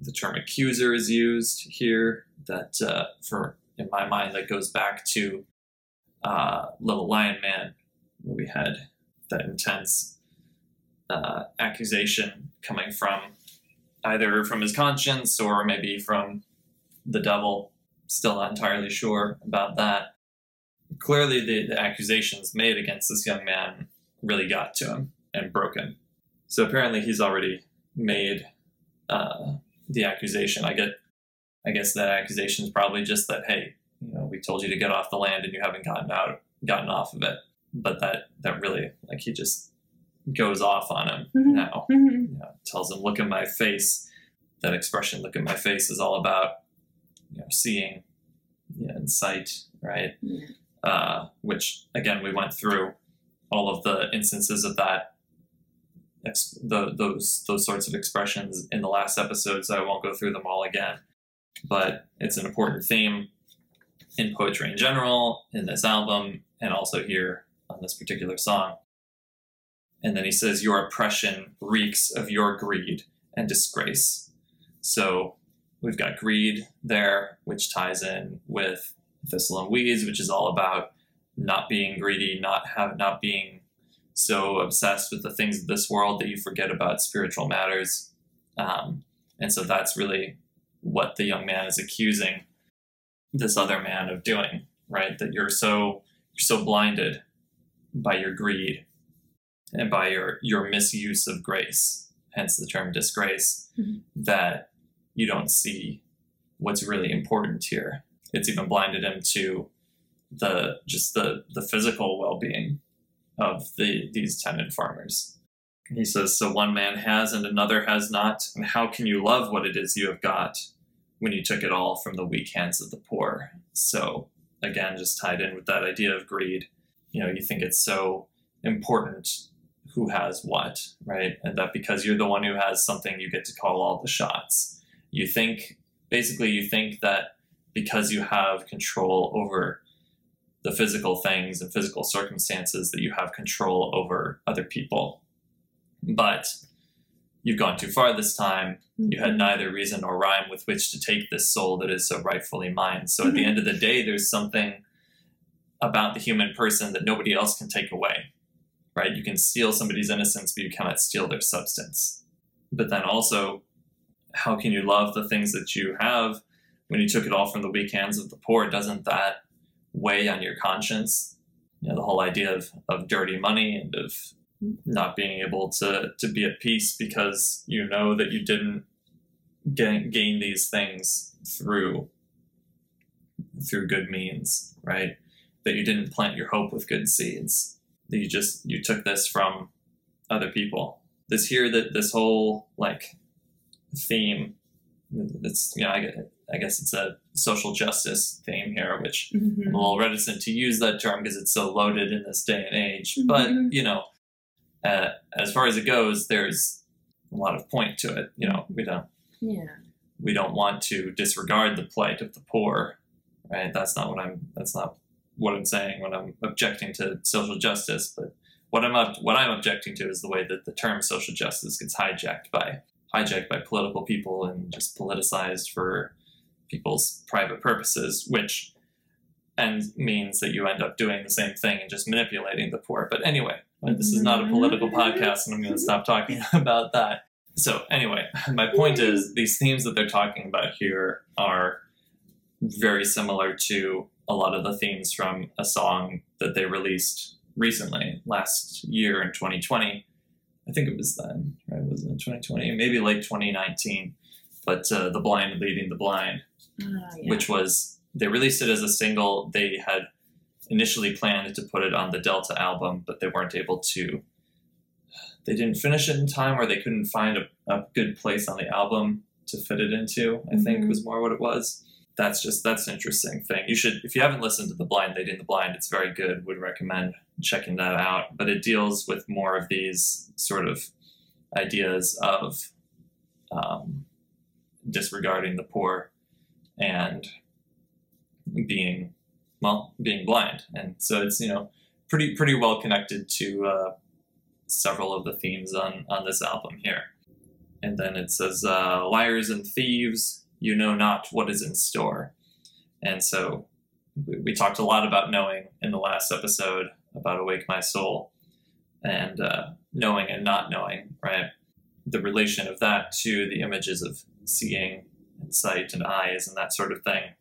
the term accuser is used here. That uh, for in my mind that goes back to uh, Little Lion Man, where we had that intense uh, accusation coming from either from his conscience or maybe from the devil. Still not entirely sure about that. Clearly, the, the accusations made against this young man really got to him and broke him. So apparently, he's already made uh, the accusation. I get, I guess that accusation is probably just that hey, you know, we told you to get off the land and you haven't gotten out, gotten off of it. But that that really like he just goes off on him Mhm. now. Mhm. You know, tells him, "Look at my face." That expression, "Look at my face," is all about you know seeing, yeah, and sight, right? Yeah. uh, which again we went through all of the instances of that ex- the, those those sorts of expressions in the last episode so i won't go through them all again but it's an important theme in poetry in general in this album and also here on this particular song and then he says your oppression reeks of your greed and disgrace so we've got greed there which ties in with Thistle and Weeds, which is all about not being greedy, not have not being so obsessed with the things of this world that you forget about spiritual matters. Um, and so that's really what the young man is accusing this other man of doing, right? That you're so you're so blinded by your greed and by your your misuse of grace, hence the term disgrace, Mhm. that you don't see what's really important here it's even blinded him to the just the the physical well-being of the these tenant farmers he says so one man has and another has not and how can you love what it is you have got when you took it all from the weak hands of the poor. So again just tied in with that idea of greed. You know you think it's so important who has what right? And that because you're the one who has something you get to call all the shots. You think basically you think that because you have control over the physical things and physical circumstances that you have control over other people. But you've gone too far this time. You had mm-hmm. neither reason nor rhyme with which to take this soul that is so rightfully mine. So at the mm-hmm. end of the day, there's something about the human person that nobody else can take away, right? You can steal somebody's innocence, but you cannot steal their substance. But then also, how can you love the things that you have when you took it all from the weak hands of the poor? Doesn't that weigh on your conscience? You know, the whole idea of, of dirty money and of not being able to, to be at peace because you know that you didn't gain, gain these things through through good means, right? That you didn't plant your hope with good seeds. That you just you took this from other people. This here that this whole like theme it's you know I guess, I guess it's a social justice theme here which Mhm. I'm a little reticent to use that term because it's so loaded in this day and age but Mhm. you know uh, as far as it goes there's a lot of point to it you know we don't Yeah. we don't want to disregard the plight of the poor right that's not what i'm that's not what i'm saying when i'm objecting to social justice but what i'm ob- what i'm objecting to is the way that the term social justice gets hijacked by hijacked by political people and just politicized for people's private purposes which and means that you end up doing the same thing and just manipulating the poor but anyway this is not a political podcast and i'm going to stop talking about that so anyway, my point is these themes that they're talking about here are very similar to a lot of the themes from a song that they released recently, last year in 2020. I think it was then, right? Was it 2020? Maybe late 2019. But uh, The Blind Leading the Blind, Ah, yeah. which was, they released it as a single. They had initially planned to put it on the Delta album, but they weren't able to. They didn't finish it in time or they couldn't find a, a good place on the album to fit it into i think Mhm. was more what it was. That's just that's an interesting thing. You should if you haven't listened to the blind leading the blind it's very good. Would recommend checking that out. But it deals with more of these sort of ideas of um, disregarding the poor and being well being blind and so it's you know pretty pretty well connected to uh, several of the themes on on this album here and then it says, uh, "Liars and thieves, you know not what is in store." And so we, we talked a lot about knowing in the last episode about "Awake My Soul," and uh, knowing and not knowing, right? The relation of that to the images of seeing and sight and eyes and that sort of thing.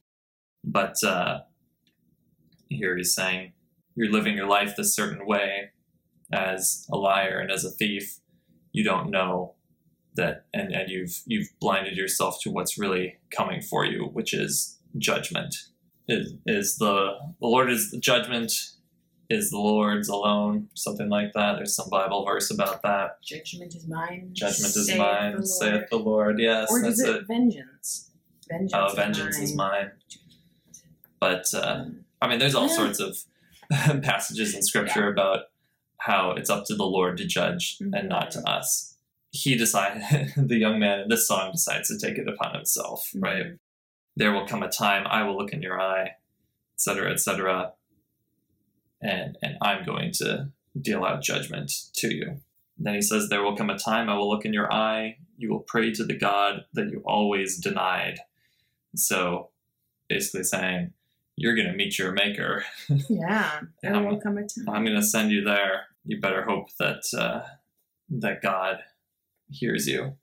But uh, here he's saying, you're living your life this certain way as a liar and as a thief. You don't know that, and, and you've you've blinded yourself to what's really coming for you, which is judgment. Is, is the the Lord is the judgment is the Lord's alone, something like that. There's some Bible verse about that. Judgment is mine. Judgment is saith mine, the saith the Lord. Yes, Or that's is it it. vengeance? Vengeance. Oh, vengeance is mine. But uh, Mm. I mean, there's all Yeah. sorts of passages in Scripture about how it's up to the Lord to judge and not to us. He decided, the young man in this song decides to take it upon himself, right? Mhm. There will come a time I will look in your eye, etc., etc., and and I'm going to deal out judgment to you. Then he says, There will come a time I will look in your eye, you will pray to the God that you always denied. So basically saying, You're going to meet your maker. Yeah, there will come a time. I'm going to send you there. You better hope that uh, that God hears you.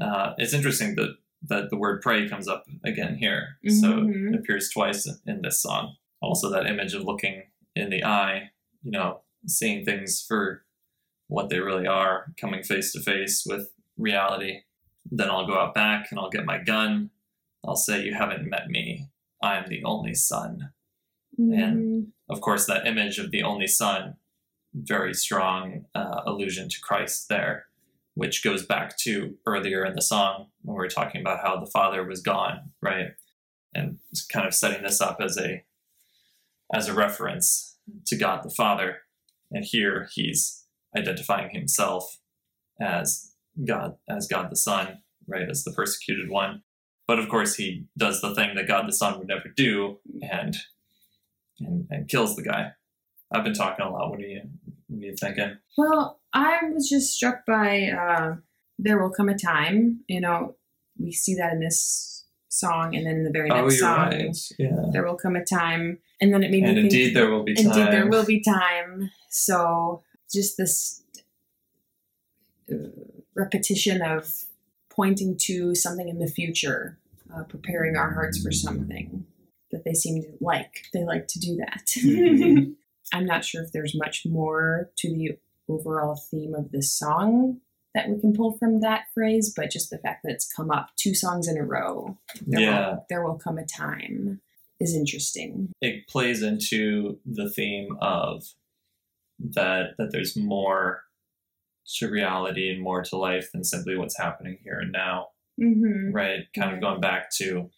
Uh, it's interesting that that the word pray comes up again here. So Mhm. it appears twice in this song. Also, that image of looking in the eye, you know, seeing things for what they really are, coming face to face with reality. Then I'll go out back and I'll get my gun. I'll say, You haven't met me. I'm the only son. and Of course, that image of the only son, very strong uh, allusion to Christ there, which goes back to earlier in the song when we were talking about how the father was gone, right? And kind of setting this up as a as a reference to God the Father. And here he's identifying himself as God, as God the Son, right, as the persecuted one. But of course, he does the thing that God the Son would never do, and and, and kills the guy. I've been talking a lot. What are you what are you thinking? Well, I was just struck by uh, there will come a time. You know, we see that in this song, and then in the very oh, next you're song, right. Yeah. there will come a time, and then it made And me think. indeed, there will be time. Indeed, there will be time. So, just this uh, repetition of pointing to something in the future, uh, preparing our hearts for something that they seem to like. They like to do that. Mhm. I'm not sure if there's much more to the overall theme of this song that we can pull from that phrase, but just the fact that it's come up two songs in a row. There Yeah. Will, there will come a time is interesting. it plays into the theme of that that there's more to reality and more to life than simply what's happening here and now Mm-hmm. right kind of going back to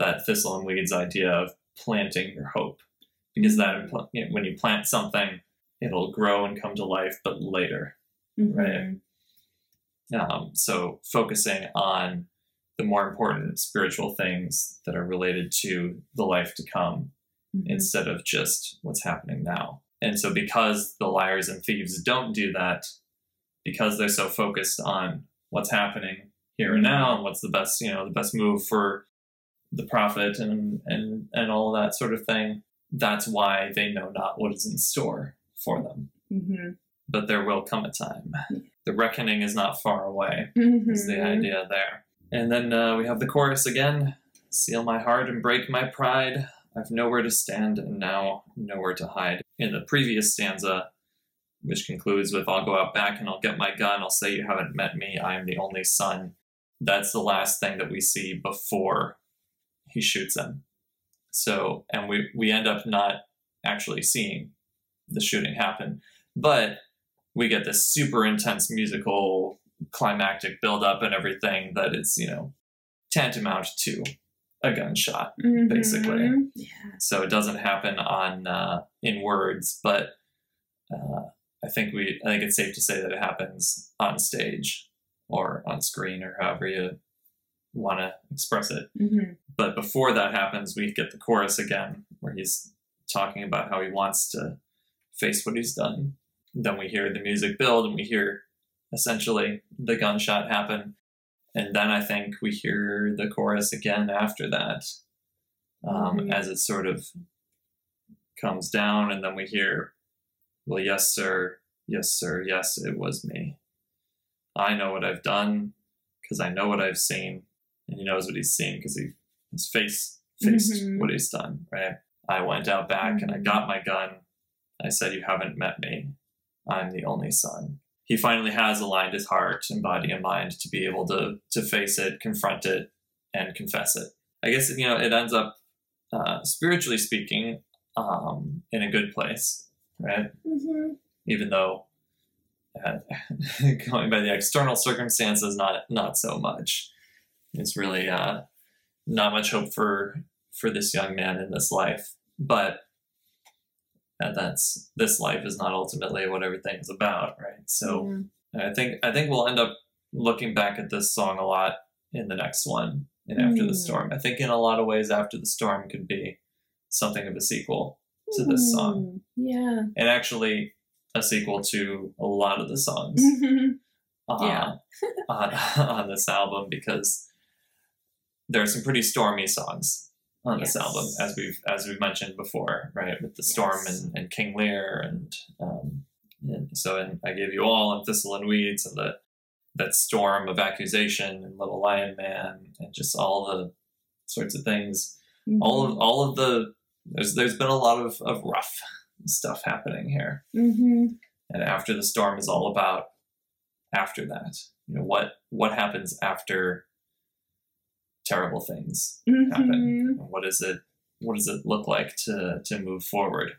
that thistle and weeds idea of planting your hope because that you know, when you plant something it'll grow and come to life but later Right. um, so focusing on the more important spiritual things that are related to the life to come Mhm. instead of just what's happening now. And so, because the liars and thieves don't do that, because they're so focused on what's happening here and now and what's the best, you know, the best move for the profit and and and all that sort of thing, that's why they know not what is in store for them. Mm-hmm. But there will come a time. The reckoning is not far away Mm-hmm. is the idea there. And then uh, we have the chorus again Seal my heart and break my pride. I've nowhere to stand and now nowhere to hide. In the previous stanza, which concludes with I'll go out back and I'll get my gun, I'll say you haven't met me, I am the only son. That's the last thing that we see before he shoots him. So, and we, we end up not actually seeing the shooting happen. But we get this super intense musical climactic buildup and everything that is, you know, tantamount to a gunshot. basically. Mm-hmm. Yeah. So it doesn't happen on uh, in words, but uh, I think we I think it's safe to say that it happens on stage or on screen or however you want to express it. Mm-hmm. But before that happens, we get the chorus again where he's talking about how he wants to face what he's done. Then we hear the music build and we hear essentially the gunshot happen. and then I think we hear the chorus again after that, um, Mhm. as it sort of comes down, and then we hear, "Well, yes, sir, yes, sir, yes, it was me. I know what I've done because I know what I've seen." And he knows what he's seen because he his face faced Mhm. what he's done. Right? I went out back and I Mhm. got my gun. I said, "You haven't met me. I'm the only son." He finally has aligned his heart and body and mind to be able to to face it, confront it, and confess it. I guess you know it ends up uh, spiritually speaking um, in a good place, right? Mhm. Even though uh, going by the external circumstances, not not so much. It's really uh, not much hope for for this young man in this life, but that that's this life is not ultimately what everything's about, right? So. Yeah. I think I think we'll end up looking back at this song a lot in the next one and after the Mm. storm. I think in a lot of ways after the storm could be something of a sequel to this song. Mm, Yeah. And actually a sequel to a lot of the songs uh, Yeah. on, on this album because there are some pretty stormy songs on this album as we've as we've mentioned before, right? With the storm Yes. and, and King Lear and um, and so and I gave you all and Thistle and Weeds and the that storm of accusation and Little Lion Man and just all the sorts of things. All of all of the there's there's been a lot of, of rough stuff happening here. Mhm. And after the storm is all about after that. You know, what what happens after terrible things happen? Mhm. What is it what does it look like to to move forward?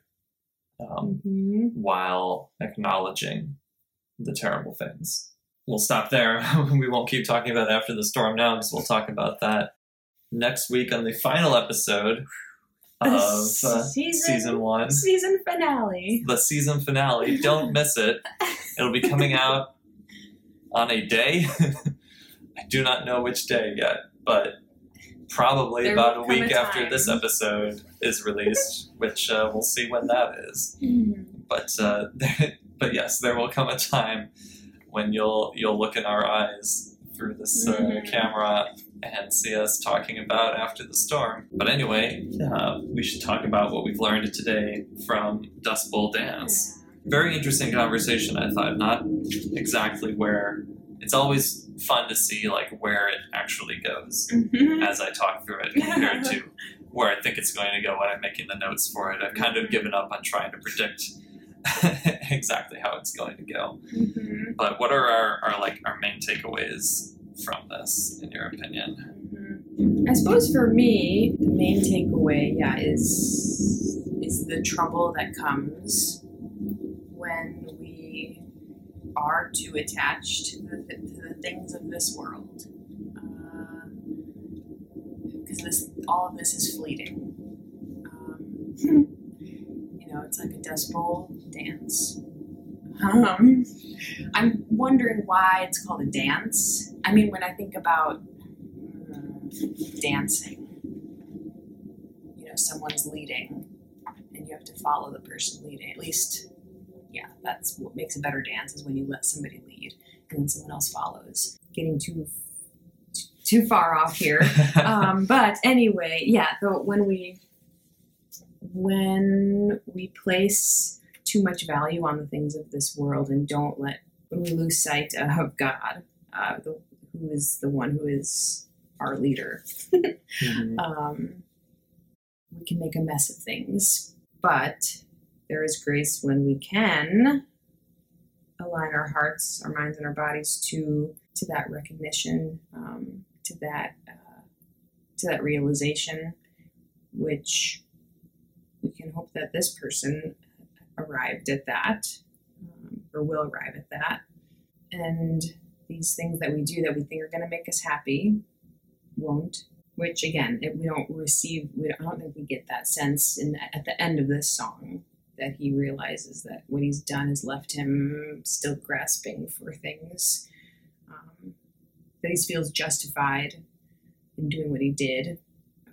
Um, Mhm. while acknowledging the terrible things. We'll stop there. we won't keep talking about after the storm now because we'll talk about that next week on the final episode of uh, Season- season one, Season finale. the season finale. Don't miss it. It'll be coming out on a day. I do not know which day yet, but probably There about a come a week after this episode is released, which uh, we'll see when that is Mhm. but uh, but yes, there will come a time when you'll you'll look in our eyes through this uh, Mhm. camera and see us talking about after the storm. But anyway, uh, we should talk about what we've learned today from Dust Bowl Dance. Very interesting conversation, I thought. Not exactly where. It's always fun to see like where it actually goes Mhm. as I talk through it compared to where I think it's going to go when I'm making the notes for it. I've kind of given up on trying to predict exactly how it's going to go. Mhm. But what are our, our like our main takeaways from this, in your opinion? Mhm. I suppose for me, the main takeaway, yeah, is is the trouble that comes when we are too attached to the, to the things of this world. Because this, all of this is fleeting. Um, you know, it's like a dust bowl dance. Um, I'm wondering why it's called a dance. I mean, when I think about mm, dancing, you know, someone's leading and you have to follow the person leading. At least, yeah, that's what makes a better dance is when you let somebody lead and then someone else follows. Getting too too far off here um, but anyway, yeah. So when we when we place too much value on the things of this world and don't let when we lose sight of God, uh, the, who is the one who is our leader, Mhm. um, we can make a mess of things. But there is grace when we can align our hearts, our minds, and our bodies to to that recognition, um, to that uh, to that realization, which we can hope that this person arrived at that, um, or will arrive at that, and these things that we do that we think are going to make us happy won't. Which again, if we don't receive, we don't, I don't think we get that sense in at the end of this song that he realizes that what he's done has left him still grasping for things. Um, that he feels justified in doing what he did, uh,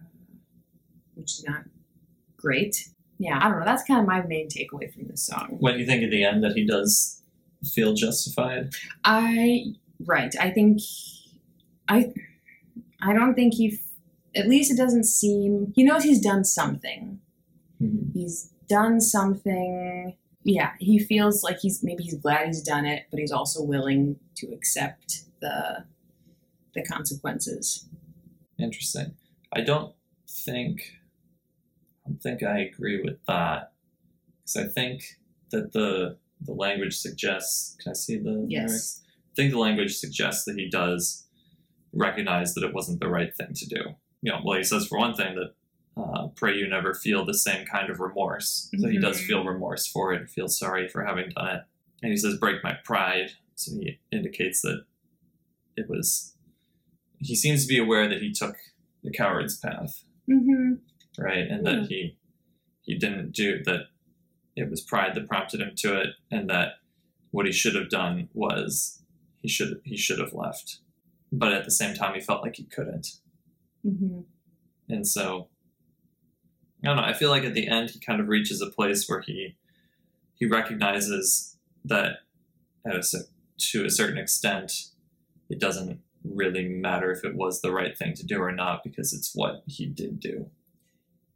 which is not great. Yeah, I don't know. That's kind of my main takeaway from this song. when you think at the end that he does feel justified, I right. I think I I don't think he. At least it doesn't seem. He knows he's done something. Mhm. He's done something. Yeah, he feels like he's maybe he's glad he's done it, but he's also willing to accept the the consequences. Interesting. I don't think don't think I agree with that because I think that the the language suggests. Can I see the Yes. lyrics? I think the language suggests that he does recognize that it wasn't the right thing to do. You know, well, he says for one thing that uh, pray you never feel the same kind of remorse. So he does feel remorse for it, feels sorry for having done it, and he says break my pride. So he indicates that it was. He seems to be aware that he took the coward's path, Mm-hmm. Right, and Yeah. that he he didn't do that. It was pride that prompted him to it, and that what he should have done was he should he should have left, but at the same time he felt like he couldn't, Mm-hmm. and so I don't know. I feel like at the end he kind of reaches a place where he he recognizes that at a to a certain extent it doesn't really matter if it was the right thing to do or not because it's what he did do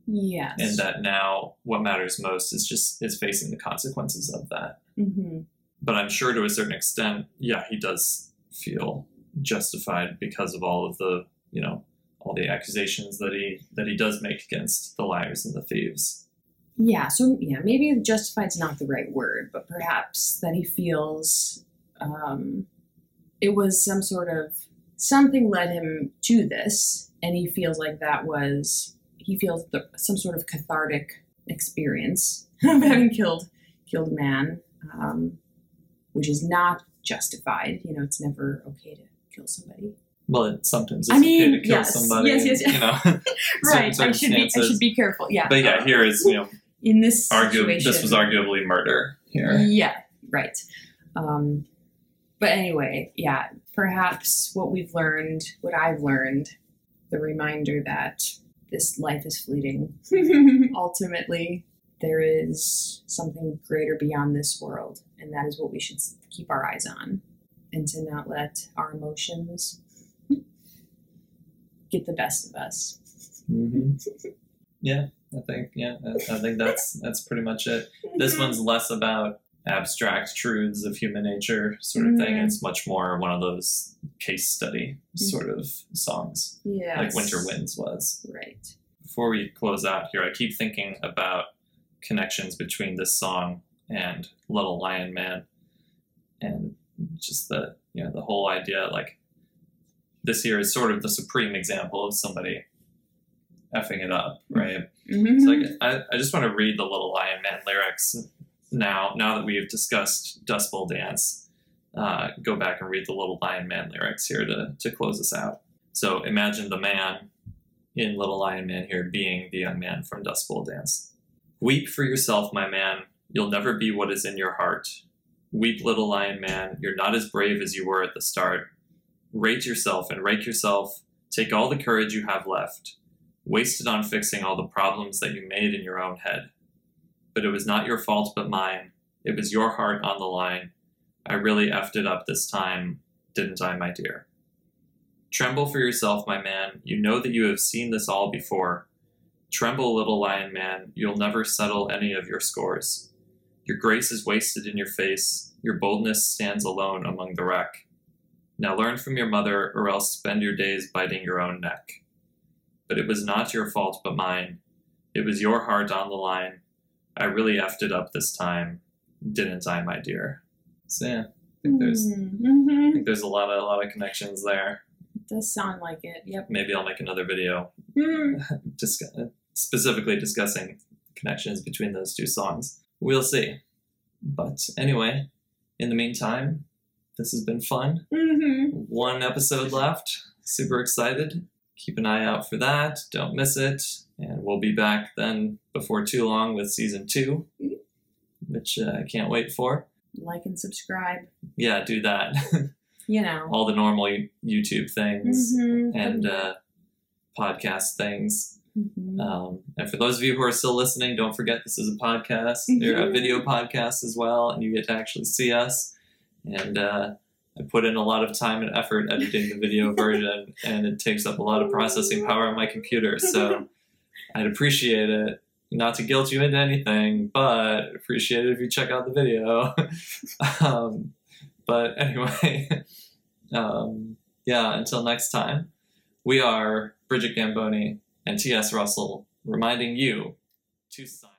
Yes. and that now what matters most is just is facing the consequences of that Mm-hmm. but i'm sure to a certain extent yeah he does feel justified because of all of the you know all the accusations that he that he does make against the liars and the thieves Yeah, so yeah, maybe justified's not the right word, but perhaps that he feels um, it was some sort of something led him to this, and he feels like that was he feels the, some sort of cathartic experience of having killed killed a man, um, which is not justified. You know, it's never okay to kill somebody. well it sometimes I mean, okay to kill yes, somebody yes, yes, yes. you know Right. I should be. I should be careful. Yeah. but yeah here is you know in this situation, this was arguably murder here Yeah, right. Um, but anyway, yeah, perhaps what we've learned, what I've learned, the reminder that this life is fleeting. Ultimately, there is something greater beyond this world, and that is what we should keep our eyes on, and to not let our emotions get the best of us. hmm Yeah, I think yeah, I, I think that's that's pretty much it. This one's less about abstract truths of human nature sort of thing. Mhm. It's much more one of those case study sort of songs, Yeah, like Winter Winds was. Right. Before we close out here, I keep thinking about connections between this song and Little Lion Man, and just the you know the whole idea like this here is sort of the supreme example of somebody effing it up, right? Mhm. So like, I, I just want to read the Little Lion Man lyrics now. Now that we have discussed Dust Bowl Dance, uh, go back and read the Little Lion Man lyrics here to, to close us out. So imagine the man in Little Lion Man here being the young man from Dust Bowl Dance. Weep for yourself, my man. You'll never be what is in your heart. Weep, little lion man. You're not as brave as you were at the start. Rate yourself and rake yourself. Take all the courage you have left wasted on fixing all the problems that you made in your own head. But it was not your fault but mine. It was your heart on the line. I really effed it up this time, didn't I, my dear? Tremble for yourself, my man. You know that you have seen this all before. Tremble, little lion man. You'll never settle any of your scores. Your grace is wasted in your face. Your boldness stands alone among the wreck. Now learn from your mother, or else spend your days biting your own neck but it was not your fault but mine. It was your heart on the line. I really effed it up this time, didn't I, my dear? So yeah, I think there's I Mhm. think there's a lot of a lot of connections there. It does sound like it. Yep. Maybe I'll make another video Mm. discuss, specifically discussing connections between those two songs. We'll see. But anyway, in the meantime, this has been fun. Mhm. One episode left. Super excited. Keep an eye out for that. Don't miss it. And we'll be back then before too long with season two, Mhm. which uh, I can't wait for. Like and subscribe. Yeah, do that. You know. All the normal YouTube things Mhm. and uh, podcast things. Mhm. Um, and for those of you who are still listening, don't forget this is a podcast. They're a Mhm. video podcast as well, and you get to actually see us. And uh, I put in a lot of time and effort editing the video version, and it takes up a lot of processing power on my computer. So I'd appreciate it. Not to guilt you into anything, but appreciate it if you check out the video. um, but anyway, um, yeah, until next time, we are Bridget Gamboni and T.S. Russell reminding you to sign.